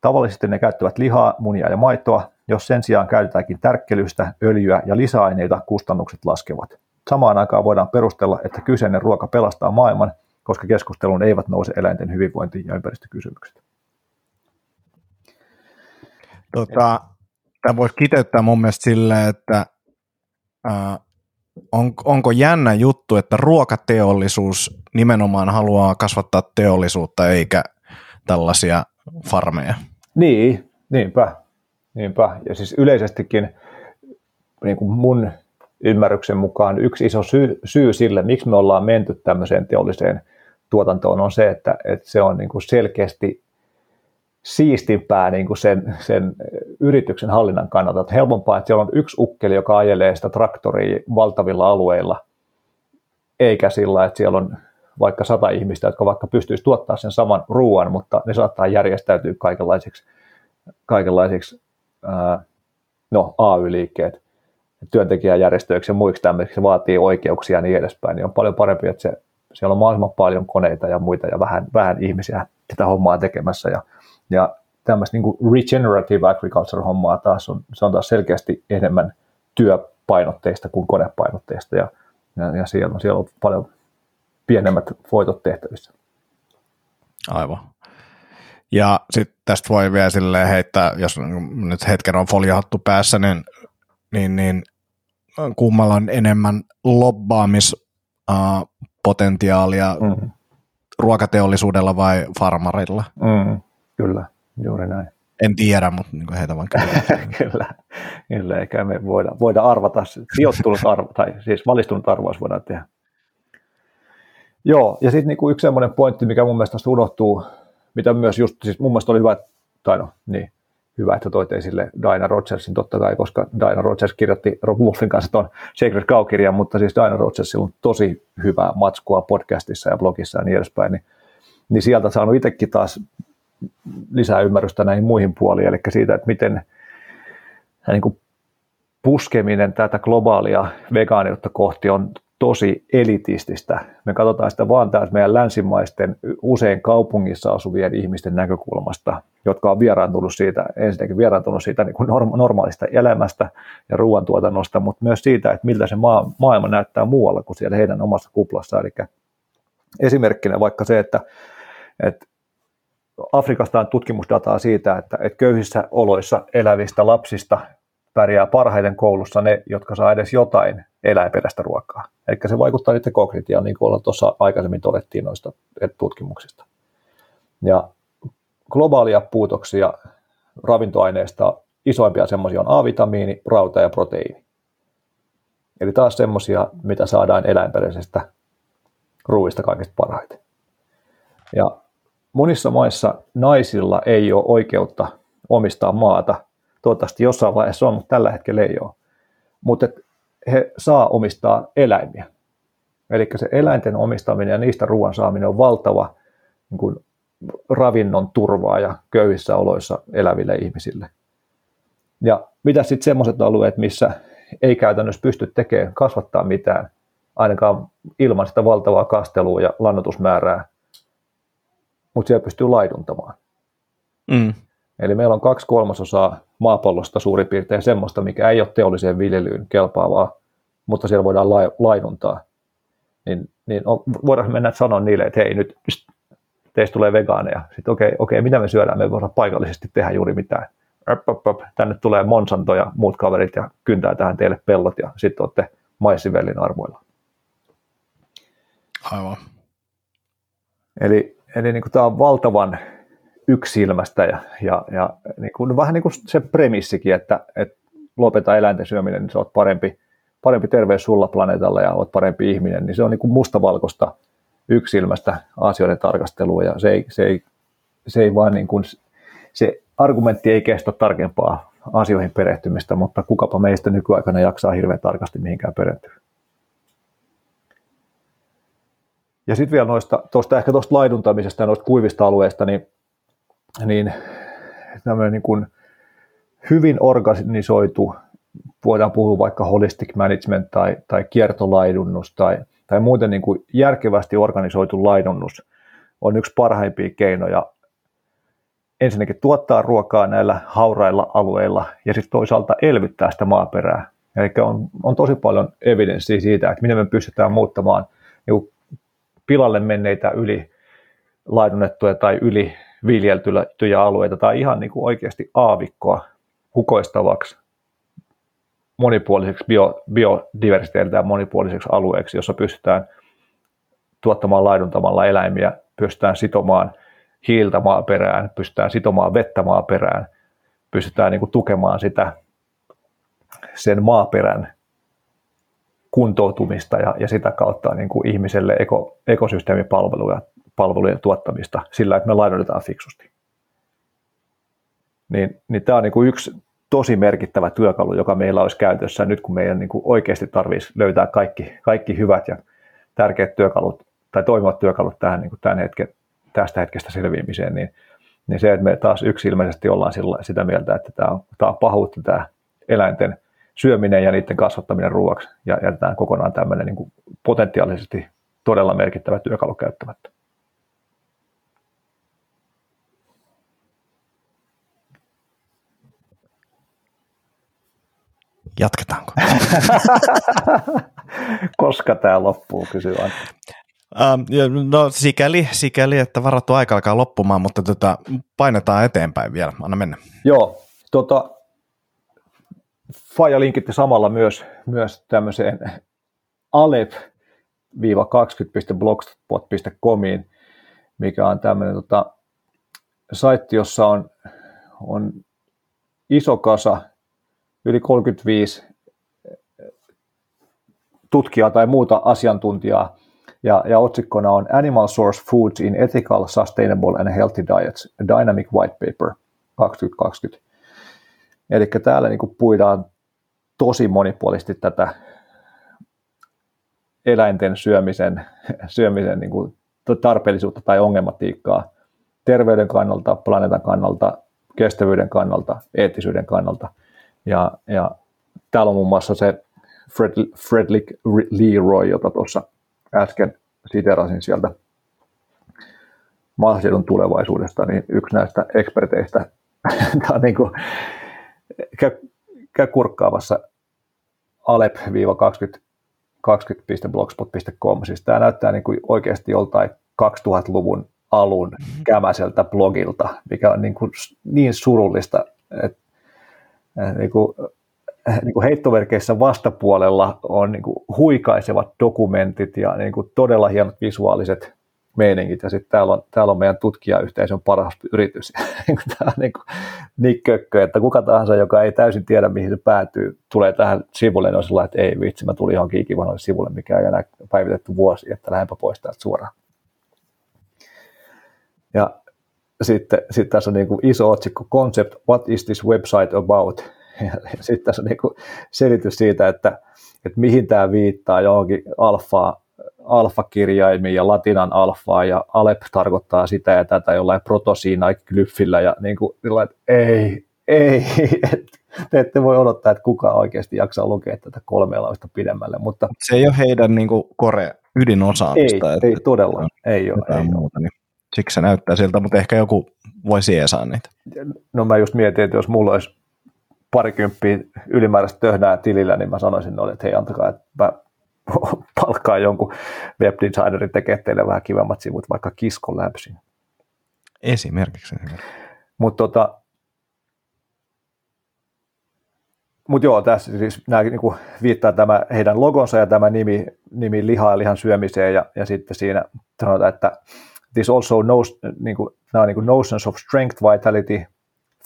Tavallisesti ne käyttävät lihaa, munia ja maitoa, jos sen sijaan käytetäänkin tärkkelystä, öljyä ja lisäaineita, kustannukset laskevat. Samaan aikaan voidaan perustella, että kyseinen ruoka pelastaa maailman, koska keskusteluun eivät nouse eläinten hyvinvointi- ja ympäristökysymykset. Tota, tämä voisi kiteyttää mun mielestä silleen, että äh, on, onko jännä juttu, että ruokateollisuus nimenomaan haluaa kasvattaa teollisuutta eikä tällaisia farmeja? Niin, niinpä. niinpä. Ja siis yleisestikin niin kuin mun ymmärryksen mukaan yksi iso syy, syy sille, miksi me ollaan menty tämmöiseen teolliseen tuotantoon, on se, että, että se on niin kuin selkeästi siistimpää niin kuin sen, sen yrityksen hallinnan kannalta. Että helpompaa, että siellä on yksi ukkeli, joka ajelee sitä traktoria valtavilla alueilla, eikä sillä, että siellä on vaikka sata ihmistä, jotka vaikka pystyisi tuottaa sen saman ruoan, mutta ne saattaa järjestäytyä kaikenlaisiksi, kaikenlaisiksi ää, no, AY-liikkeet, työntekijäjärjestöiksi ja muiksi tämmöisiksi, se vaatii oikeuksia ja niin edespäin, niin on paljon parempi, että se, siellä on mahdollisimman paljon koneita ja muita ja vähän, vähän ihmisiä sitä hommaa tekemässä ja, ja tämmöistä niin regenerative agriculture-hommaa taas on, se on taas selkeästi enemmän työpainotteista kuin konepainotteista ja, ja, ja siellä, on, siellä on paljon pienemmät voitot tehtävissä. Aivan. Ja sitten tästä voi vielä silleen heittää, jos nyt hetken on foliohattu päässä, niin, niin, niin kummalla on enemmän lobbaamispotentiaalia mm. Ruokateollisuudella vai farmarilla? Mm, kyllä, juuri näin. En tiedä, mutta niin heitä vaan [laughs] kyllä, kyllä, eikä me voida, voida arvata, sijoittunut arvo, tai siis valistunut arvaus voidaan tehdä. Joo, ja sitten niinku yksi semmoinen pointti, mikä mun mielestä unohtuu, mitä myös just, siis mun mielestä oli hyvä, tai no, niin, hyvä, että toit esille Diana Rogersin. Totta kai, koska Diana Rogers kirjoitti Rob Wolfin kanssa tuon Sacred Cow-kirjan, mutta siis Diana Rogersilla on tosi hyvää matskua podcastissa ja blogissa ja niin edespäin, niin, niin sieltä saanut itsekin taas lisää ymmärrystä näihin muihin puoliin, eli siitä, että miten niin kuin puskeminen tätä globaalia vegaaniutta kohti on tosi elitististä. Me katsotaan sitä vaan täältä meidän länsimaisten usein kaupungissa asuvien ihmisten näkökulmasta, jotka on vieraantunut siitä, ensinnäkin vieraantunut siitä niin kuin normaalista elämästä ja ruoantuotannosta, mutta myös siitä, että miltä se maa, maailma näyttää muualla kuin siellä heidän omassa kuplassa. Eli esimerkkinä vaikka se, että, että Afrikasta on tutkimusdataa siitä, että, että köyhissä oloissa elävistä lapsista pärjää parhaiten koulussa ne, jotka saa edes jotain eläinperäistä ruokaa. Eli se vaikuttaa niiden kognitioon, niin kuin tuossa aikaisemmin todettiin noista tutkimuksista. Ja globaalia puutoksia ravintoaineista isoimpia semmoisia on A-vitamiini, rauta ja proteiini. Eli taas semmoisia, mitä saadaan eläinperäisestä ruuista kaikista parhaiten. Ja monissa maissa naisilla ei ole oikeutta omistaa maata. Toivottavasti jossain vaiheessa on, mutta tällä hetkellä ei ole. Mutta he saa omistaa eläimiä. Eli se eläinten omistaminen ja niistä ruoan saaminen on valtava niin kuin, ravinnon turvaa ja köyhissä oloissa eläville ihmisille. Ja mitä sitten semmoiset alueet, missä ei käytännössä pysty tekemään, kasvattaa mitään, ainakaan ilman sitä valtavaa kastelua ja lannotusmäärää, mutta siellä pystyy laiduntamaan. Mm. Eli meillä on kaksi kolmasosaa maapallosta suurin piirtein semmoista, mikä ei ole teolliseen viljelyyn kelpaavaa, mutta siellä voidaan laiduntaa. Niin, niin on, voidaan mennä sanoa niille, että hei nyt teistä tulee vegaaneja. Sitten okei, okay, okei, okay, mitä me syödään, me ei voida paikallisesti tehdä juuri mitään. Öp, öp, öp. Tänne tulee Monsanto ja muut kaverit ja kyntää tähän teille pellot ja sitten olette maissivellin arvoilla. Aivan. Eli, eli niin tämä on valtavan yksilmästä ja, ja, ja niin kuin, vähän niin kuin se premissikin, että, että lopeta eläinten syöminen, niin sä oot parempi, parempi terveys sulla planeetalla ja oot parempi ihminen, niin se on niin kuin mustavalkoista yksilmästä asioiden tarkastelua ja se ei, se ei, se ei vaan niin kuin, se argumentti ei kestä tarkempaa asioihin perehtymistä, mutta kukapa meistä nykyaikana jaksaa hirveän tarkasti mihinkään perehtyä. Ja sitten vielä noista, tuosta, ehkä tuosta laiduntamisesta ja noista kuivista alueista, niin, niin tämmöinen niin kuin hyvin organisoitu, voidaan puhua vaikka holistic management tai, tai kiertolaidunnus tai, tai muuten niin kuin järkevästi organisoitu laidunnus on yksi parhaimpia keinoja ensinnäkin tuottaa ruokaa näillä haurailla alueilla ja sitten toisaalta elvyttää sitä maaperää. Eli on, on tosi paljon evidenssiä siitä, että miten me pystytään muuttamaan niin pilalle menneitä yli laidunnettuja tai yli viljeltyjä alueita tai ihan niin kuin oikeasti aavikkoa hukoistavaksi monipuoliseksi bio, biodiversiteetiltä monipuoliseksi alueeksi, jossa pystytään tuottamaan laiduntamalla eläimiä, pystytään sitomaan hiiltä maaperään, pystytään sitomaan vettä maaperään, pystytään niin kuin tukemaan sitä sen maaperän kuntoutumista ja, ja sitä kautta niin kuin ihmiselle eko, ekosysteemipalveluja palvelujen tuottamista sillä, että me lainoitetaan fiksusti. Niin, niin tämä on niin kuin yksi tosi merkittävä työkalu, joka meillä olisi käytössä nyt, kun meidän niin kuin oikeasti tarvitsisi löytää kaikki, kaikki hyvät ja tärkeät työkalut tai toimivat työkalut tähän niin kuin tämän hetken, tästä hetkestä selviämiseen, niin, niin se, että me taas yksilmäisesti ollaan sillä, sitä mieltä, että tämä on, tämä on pahuutta tämä eläinten syöminen ja niiden kasvattaminen ruoaksi ja jätetään kokonaan tämmöinen niin kuin potentiaalisesti todella merkittävä työkalu käyttämättä. Jatketaanko? [laughs] Koska tämä loppuu, kysyy Um, no sikäli, sikäli, että varattu aika alkaa loppumaan, mutta tota, painetaan eteenpäin vielä. Anna mennä. Joo, tota, Faja linkitti samalla myös, myös tämmöiseen alep-20.blogspot.comiin, mikä on tämmöinen tota, saitti, jossa on, on iso kasa, yli 35 tutkijaa tai muuta asiantuntijaa, ja, ja otsikkona on Animal Source Foods in Ethical, Sustainable and Healthy Diets, Dynamic White Paper 2020. Eli täällä niin puidaan tosi monipuolisesti tätä eläinten syömisen, syömisen niin kuin tarpeellisuutta tai ongelmatiikkaa terveyden kannalta, planeetan kannalta, kestävyyden kannalta, eettisyyden kannalta. Ja, ja täällä on muun muassa se Fred, Fredrick Leroy, jota tuossa äsken siterasin sieltä maaseudun tulevaisuudesta, niin yksi näistä eksperteistä, [laughs] tämä on niin kuin, käy, käy kurkkaavassa alep-20.blogspot.com, siis tämä näyttää niin kuin oikeasti joltain 2000-luvun alun kämäseltä blogilta, mikä on niin, kuin niin surullista, että niin kuin niin kuin heittoverkeissä vastapuolella on niin kuin huikaisevat dokumentit ja niin kuin todella hienot visuaaliset meiningit, ja sitten täällä on, täällä on meidän tutkijayhteisön paras yritys. [laughs] Tämä on niin, kuin, niin kökkö, että kuka tahansa, joka ei täysin tiedä, mihin se päätyy, tulee tähän sivulle, niin on sellainen, että ei vitsi, mä tulin johonkin ikivanhoille sivulle, mikä ei enää päivitetty vuosi, että lähdenpä pois täältä suoraan. Ja sitten, sitten tässä on niin kuin iso otsikko, concept, what is this website about? [laughs] Ja sitten tässä on niin kuin selitys siitä, että, että mihin tämä viittaa johonkin alfaa, alfakirjaimiin ja latinan alfaa ja alep tarkoittaa sitä ja tätä jollain protosiina glypfillä ja niin kuin, että ei, ei, [laughs] että te ette voi odottaa, että kuka oikeasti jaksaa lukea tätä kolmea pidemmälle. Mutta, se ei ole heidän niin kuin, kore ydinosaamista. Ei, että, ei todella, ei ole. Ei muuta, niin siksi se näyttää siltä, mutta ehkä joku voi siesaa niitä. No mä just mietin, että jos mulla olisi parikymppiä ylimääräistä töhnää tilillä, niin mä sanoisin noille, että hei antakaa, että mä [laughs] palkkaa jonkun webdesignerin tekemään teille vähän kivemmat sivut, vaikka Kiskon läpsin. Esimerkiksi. Mutta tota, mut joo, tässä siis nämä niinku viittaa tämä heidän logonsa ja tämä nimi, nimi lihaa ja lihan syömiseen ja, ja sitten siinä sanotaan, että this also knows, niinku, nämä niinku notions of strength, vitality,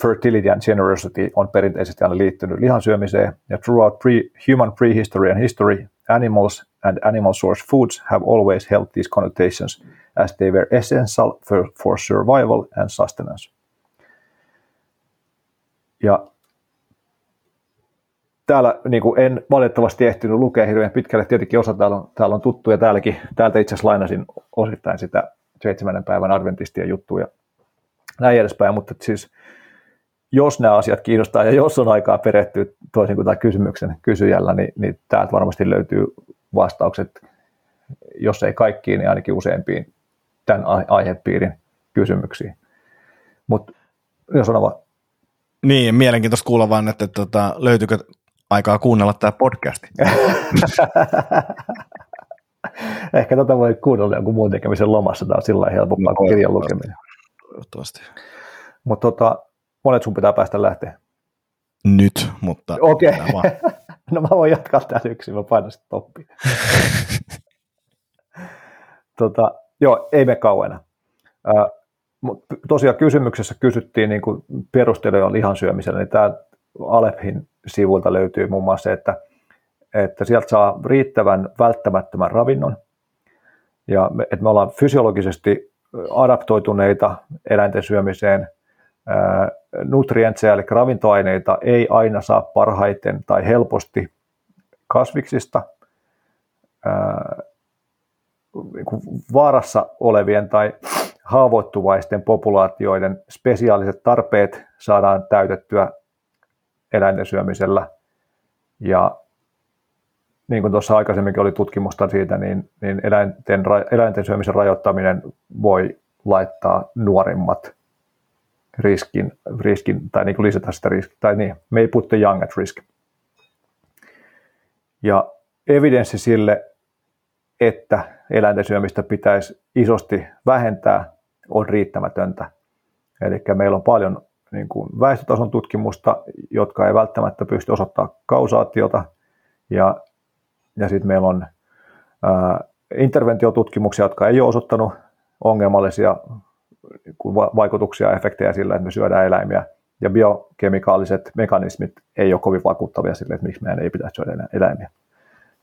fertility and generosity on perinteisesti aina liittynyt lihan syömiseen ja throughout pre, human prehistory and history animals and animal source foods have always held these connotations as they were essential for, for survival and sustenance. Ja täällä niin kuin en valitettavasti ehtinyt lukea hirveän pitkälle, tietenkin osa täällä on, täällä on tuttu ja täälläkin, täältä itse asiassa lainasin osittain sitä seitsemännen päivän adventistien juttuja näin edespäin, mutta siis jos nämä asiat kiinnostaa ja jos on aikaa perehtyä toisin kuin tämä kysymyksen kysyjällä, niin, niin täältä varmasti löytyy vastaukset, jos ei kaikkiin, niin ainakin useampiin tämän aihepiirin kysymyksiin. Mutta jos on vaan. Niin, mielenkiintoista kuulla vaan, että, että, että tota, löytyykö aikaa kuunnella tämä podcast. [laughs] [laughs] Ehkä tätä voi kuunnella jonkun muun tekemisen lomassa, tämä on sillä helpompaa no, kuin kirjan lukeminen. Toivottavasti. Mutta tota, monet sun pitää päästä lähteä? Nyt, mutta... Okei. Okay. [laughs] no mä voin jatkaa täällä yksin, mä painan sitten toppiin. [laughs] tota, joo, ei me kauena. Äh, mutta tosiaan kysymyksessä kysyttiin niin perusteluja lihan syömiselle, niin tämä Alephin sivulta löytyy muun muassa se, että, että sieltä saa riittävän välttämättömän ravinnon, ja me, että me ollaan fysiologisesti adaptoituneita eläinten syömiseen – nutrientseja, eli ravintoaineita, ei aina saa parhaiten tai helposti kasviksista. Niin vaarassa olevien tai haavoittuvaisten populaatioiden spesiaaliset tarpeet saadaan täytettyä eläinten syömisellä. Ja niin kuin tuossa aikaisemminkin oli tutkimusta siitä, niin, niin eläinten, eläinten syömisen rajoittaminen voi laittaa nuorimmat riskin, riskin tai niin kuin lisätä sitä riskiä, tai niin, may put the young at risk. Ja evidenssi sille, että eläinten syömistä pitäisi isosti vähentää, on riittämätöntä. Eli meillä on paljon niin kuin väestötason tutkimusta, jotka ei välttämättä pysty osoittamaan kausaatiota, ja, ja sitten meillä on ää, interventiotutkimuksia, jotka ei ole osoittanut ongelmallisia vaikutuksia ja efektejä sillä, että me syödään eläimiä. Ja biokemikaaliset mekanismit ei ole kovin vakuuttavia sille, että miksi meidän ei pitäisi syödä eläimiä.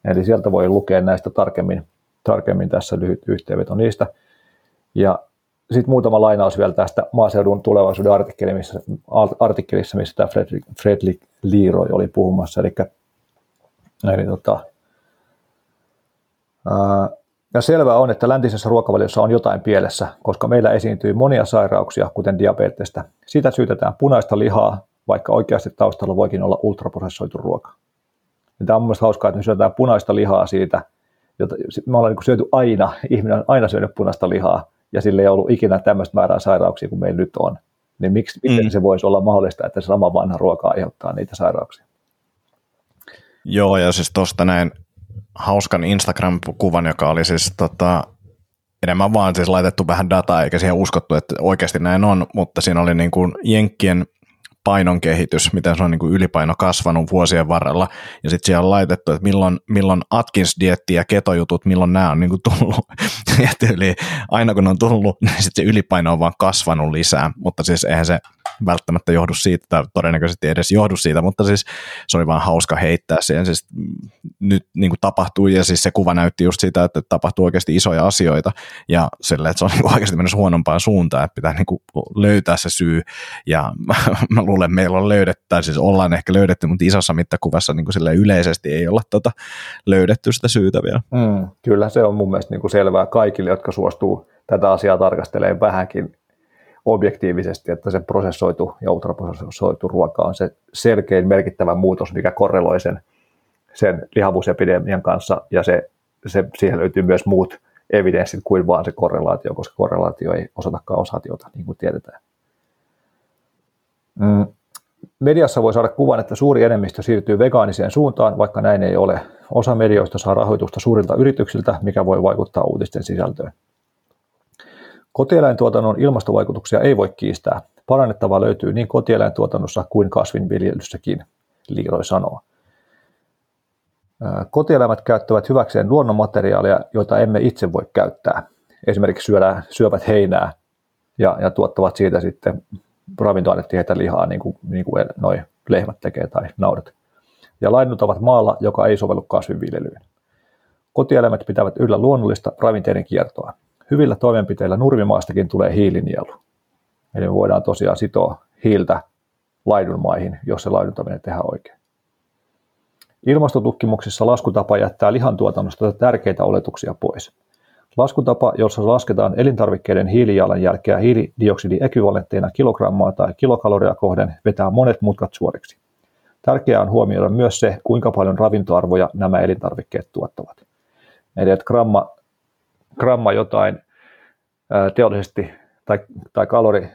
Eli sieltä voi lukea näistä tarkemmin, tarkemmin tässä lyhyt yhteenveto niistä. Ja sitten muutama lainaus vielä tästä maaseudun tulevaisuuden artikkelissa, artikkelissa missä tämä Fredrik, Fredrik oli puhumassa. Eli, eli tota, ja selvää on, että läntisessä ruokavaliossa on jotain pielessä, koska meillä esiintyy monia sairauksia, kuten diabetesta. Sitä syytetään punaista lihaa, vaikka oikeasti taustalla voikin olla ultraprosessoitu ruoka. Ja tämä on mielestäni hauskaa, että me syötetään punaista lihaa siitä, jota me ollaan niin syöty aina, ihminen on aina syönyt punaista lihaa, ja sillä ei ollut ikinä tämmöistä määrää sairauksia kuin meillä nyt on. Niin miksi, mm. miten se voisi olla mahdollista, että se sama vanha ruoka aiheuttaa niitä sairauksia? Joo, ja siis tuosta näin hauskan Instagram-kuvan, joka oli siis tota, enemmän vaan siis laitettu vähän dataa, eikä siihen uskottu, että oikeasti näin on, mutta siinä oli niin kuin Jenkkien painon kehitys, miten se on niin kuin ylipaino kasvanut vuosien varrella, ja sitten siellä on laitettu, että milloin, milloin Atkins-dietti ja ketojutut, milloin nämä on niin kuin tullut, [laughs] ja tyyli, aina kun on tullut, niin sitten se ylipaino on vaan kasvanut lisää, mutta siis eihän se välttämättä johdu siitä, tai todennäköisesti edes johdu siitä, mutta siis se oli vaan hauska heittää siihen, siis nyt niin kuin tapahtui, ja siis se kuva näytti just siitä, että tapahtuu oikeasti isoja asioita, ja sille, että se on niin kuin oikeasti menossa huonompaan suuntaan, että pitää niin kuin löytää se syy, ja mä, [laughs] mä luulen, meillä on löydetty, tai siis ollaan ehkä löydetty, mutta isossa mittakuvassa niin kuin yleisesti ei olla tota löydetty sitä syytä vielä. Mm, kyllä se on mun mielestä niin kuin selvää kaikille, jotka suostuu tätä asiaa tarkastelemaan vähänkin objektiivisesti, että se prosessoitu ja ultraprosessoitu ruoka on se selkein merkittävä muutos, mikä korreloi sen, sen lihavuusepidemian kanssa, ja se, se, siihen löytyy myös muut evidenssit kuin vaan se korrelaatio, koska korrelaatio ei osoita kausaatiota, niin kuin tiedetään. Mm. Mediassa voi saada kuvan, että suuri enemmistö siirtyy vegaaniseen suuntaan, vaikka näin ei ole. Osa medioista saa rahoitusta suurilta yrityksiltä, mikä voi vaikuttaa uutisten sisältöön. Kotieläintuotannon ilmastovaikutuksia ei voi kiistää. Parannettavaa löytyy niin kotieläintuotannossa kuin kasvinviljelyssäkin, Liiroi sanoo. Kotieläimet käyttävät hyväkseen luonnonmateriaalia, joita emme itse voi käyttää. Esimerkiksi syödään, syövät heinää ja, ja tuottavat siitä sitten ravintoainetiheitä lihaa, niin kuin, niin kuin noi lehmät tekee tai naudat. Ja lainnut maalla, joka ei sovellu kasvinviljelyyn. Kotieläimet pitävät yllä luonnollista ravinteiden kiertoa. Hyvillä toimenpiteillä nurmimaastakin tulee hiilinielu. Eli me voidaan tosiaan sitoa hiiltä laidunmaihin, jos se laiduntaminen tehdään oikein. Ilmastotutkimuksissa laskutapa jättää lihantuotannosta tärkeitä oletuksia pois. Laskutapa, jossa lasketaan elintarvikkeiden hiilijalanjälkeä hiilidioksidiekvivalentteina kilogrammaa tai kilokaloria kohden, vetää monet mutkat suoriksi. Tärkeää on huomioida myös se, kuinka paljon ravintoarvoja nämä elintarvikkeet tuottavat. Eli että gramma, gramma jotain teollisesti tai, tai kalori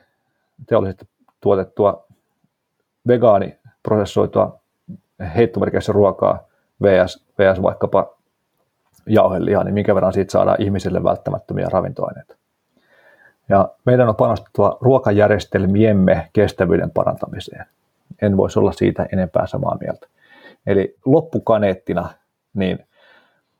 teollisesti tuotettua vegaaniprosessoitua heittomerkeissä ruokaa vs, vs vaikkapa jauhelihaa, niin minkä verran siitä saadaan ihmisille välttämättömiä ravintoaineita. Ja meidän on panostettava ruokajärjestelmiemme kestävyyden parantamiseen. En voisi olla siitä enempää samaa mieltä. Eli loppukaneettina, niin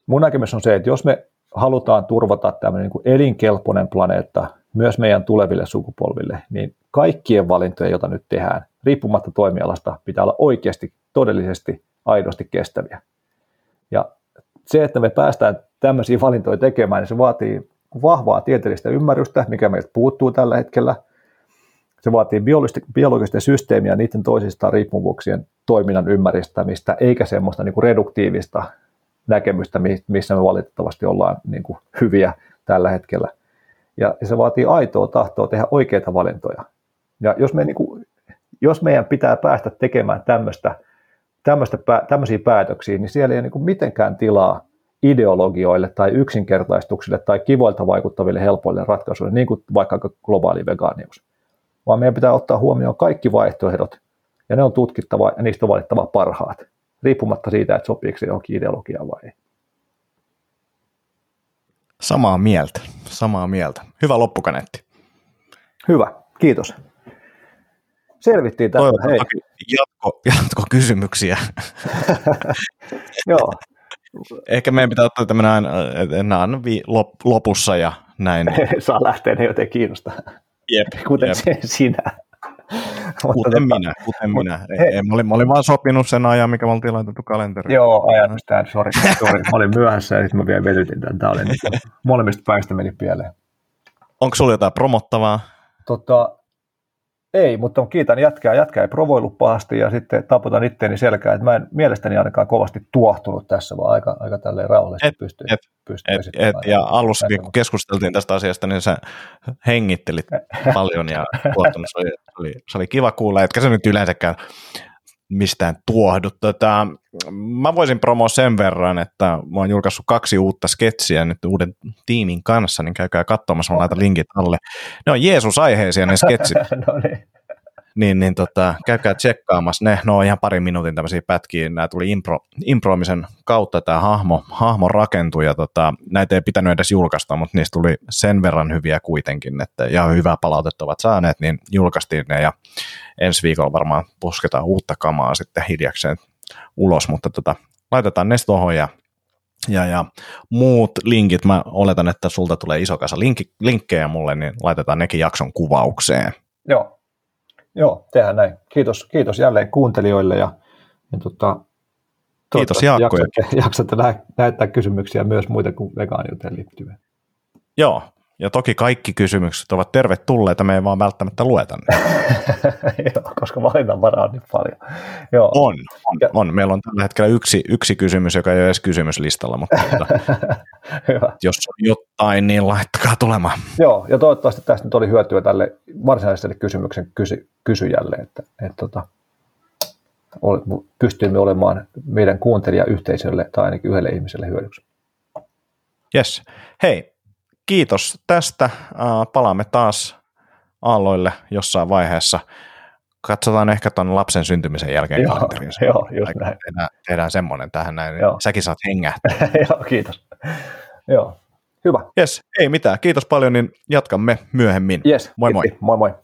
mun näkemys on se, että jos me halutaan turvata tämmöinen niin elinkelpoinen planeetta myös meidän tuleville sukupolville, niin kaikkien valintojen, joita nyt tehdään, riippumatta toimialasta, pitää olla oikeasti, todellisesti, aidosti kestäviä. Ja se, että me päästään tämmöisiä valintoja tekemään, niin se vaatii vahvaa tieteellistä ymmärrystä, mikä meiltä puuttuu tällä hetkellä. Se vaatii biologisten systeemiä niiden toisistaan riippuvuuksien toiminnan ymmärtämistä, eikä semmoista niin kuin reduktiivista näkemystä, missä me valitettavasti ollaan niin kuin hyviä tällä hetkellä. Ja se vaatii aitoa tahtoa tehdä oikeita valintoja. Ja jos, me, niin kuin, jos meidän pitää päästä tekemään tämmöistä tämmöistä, tämmöisiä päätöksiä, niin siellä ei ole niin mitenkään tilaa ideologioille tai yksinkertaistuksille tai kivoilta vaikuttaville helpoille ratkaisuille, niin kuin vaikka globaali vegaanius. Vaan meidän pitää ottaa huomioon kaikki vaihtoehdot, ja ne on tutkittava ja niistä on valittava parhaat, riippumatta siitä, että sopiiko se johonkin ideologiaan vai ei. Samaa mieltä, samaa mieltä. Hyvä loppukaneetti. Hyvä, kiitos selvittiin tästä. Hei. Jatko, jatko kysymyksiä. [laughs] Joo. Ehkä meidän pitää ottaa tämmöinen aina lopussa ja näin. [laughs] Saa lähteä, ne joten kiinnostaa. Jep, kuten jep. Sinä. Kuten tota, minä, kuten minä. Ei, mä, olin, mä olin vaan sopinut sen ajan, mikä me oltiin laitettu kalenteriin. Joo, ajan sori, sori. Mä olin myöhässä ja sitten mä vielä vedytin tämän. Tämä oli, niin [laughs] molemmista päistä meni pieleen. Onko sulla jotain promottavaa? Tota, ei, mutta kiitän jätkää. Jätkä ei provoillut pahasti ja sitten taputan itteeni selkää, että mä en mielestäni ainakaan kovasti tuohtunut tässä, vaan aika, aika tälleen rauhallisesti pystyy, et, pystyy et, et, Ja alussa kun keskusteltiin tästä asiasta, niin sä hengittelit [laughs] paljon ja tuottunut. Se oli, se oli, se oli kiva kuulla, etkä se nyt yleensäkään mistään tuohdu. Tota, mä voisin promoa sen verran, että mä oon julkaissut kaksi uutta sketsiä nyt uuden tiimin kanssa, niin käykää katsomassa, mä laitan linkit alle. Ne on Jeesus-aiheisia ne sketsit. [laughs] no niin. Niin, niin tota, käykää tsekkaamassa. Ne, no ihan pari minuutin tämmöisiä pätkiä, nämä tuli impro, improimisen kautta tämä hahmo, hahmo rakentui ja tota, näitä ei pitänyt edes julkaista, mutta niistä tuli sen verran hyviä kuitenkin, että ja hyvää palautetta ovat saaneet, niin julkaistiin ne ja ensi viikolla varmaan pusketaan uutta kamaa sitten hiljakseen ulos, mutta tota, laitetaan ne tuohon ja ja, ja muut linkit, mä oletan, että sulta tulee iso kasa linkki, linkkejä mulle, niin laitetaan nekin jakson kuvaukseen. Joo, Joo tehdään näin. Kiitos, kiitos jälleen kuuntelijoille ja, ja tota, Kiitos Jaakko. Jaksatte, jaksatte lähettää kysymyksiä myös muita kuin vegaaniuteen liittyen. Joo, ja toki kaikki kysymykset ovat tervetulleita, me ei vaan välttämättä lueta ne. [laughs] Joo, koska valinnanvaraa on niin paljon. Joo. On, on, on. Meillä on tällä hetkellä yksi, yksi kysymys, joka ei ole edes kysymyslistalla, mutta tuota, [laughs] jos on jotain, niin laittakaa tulemaan. Joo, ja toivottavasti tästä nyt oli hyötyä tälle varsinaiselle kysymyksen kysy, kysyjälle, että, että tota, pystyimme olemaan meidän kuuntelijayhteisölle tai ainakin yhdelle ihmiselle hyödyksi. Yes. Hei, kiitos tästä. Palaamme taas aalloille jossain vaiheessa. Katsotaan ehkä tuon lapsen syntymisen jälkeen joo, Joo, just näin. Tehdään, tehdään semmoinen tähän näin. Joo. Säkin saat hengähtää. [laughs] joo, kiitos. Joo, hyvä. Yes, ei mitään. Kiitos paljon, niin jatkamme myöhemmin. Yes, moi moi. Moi moi.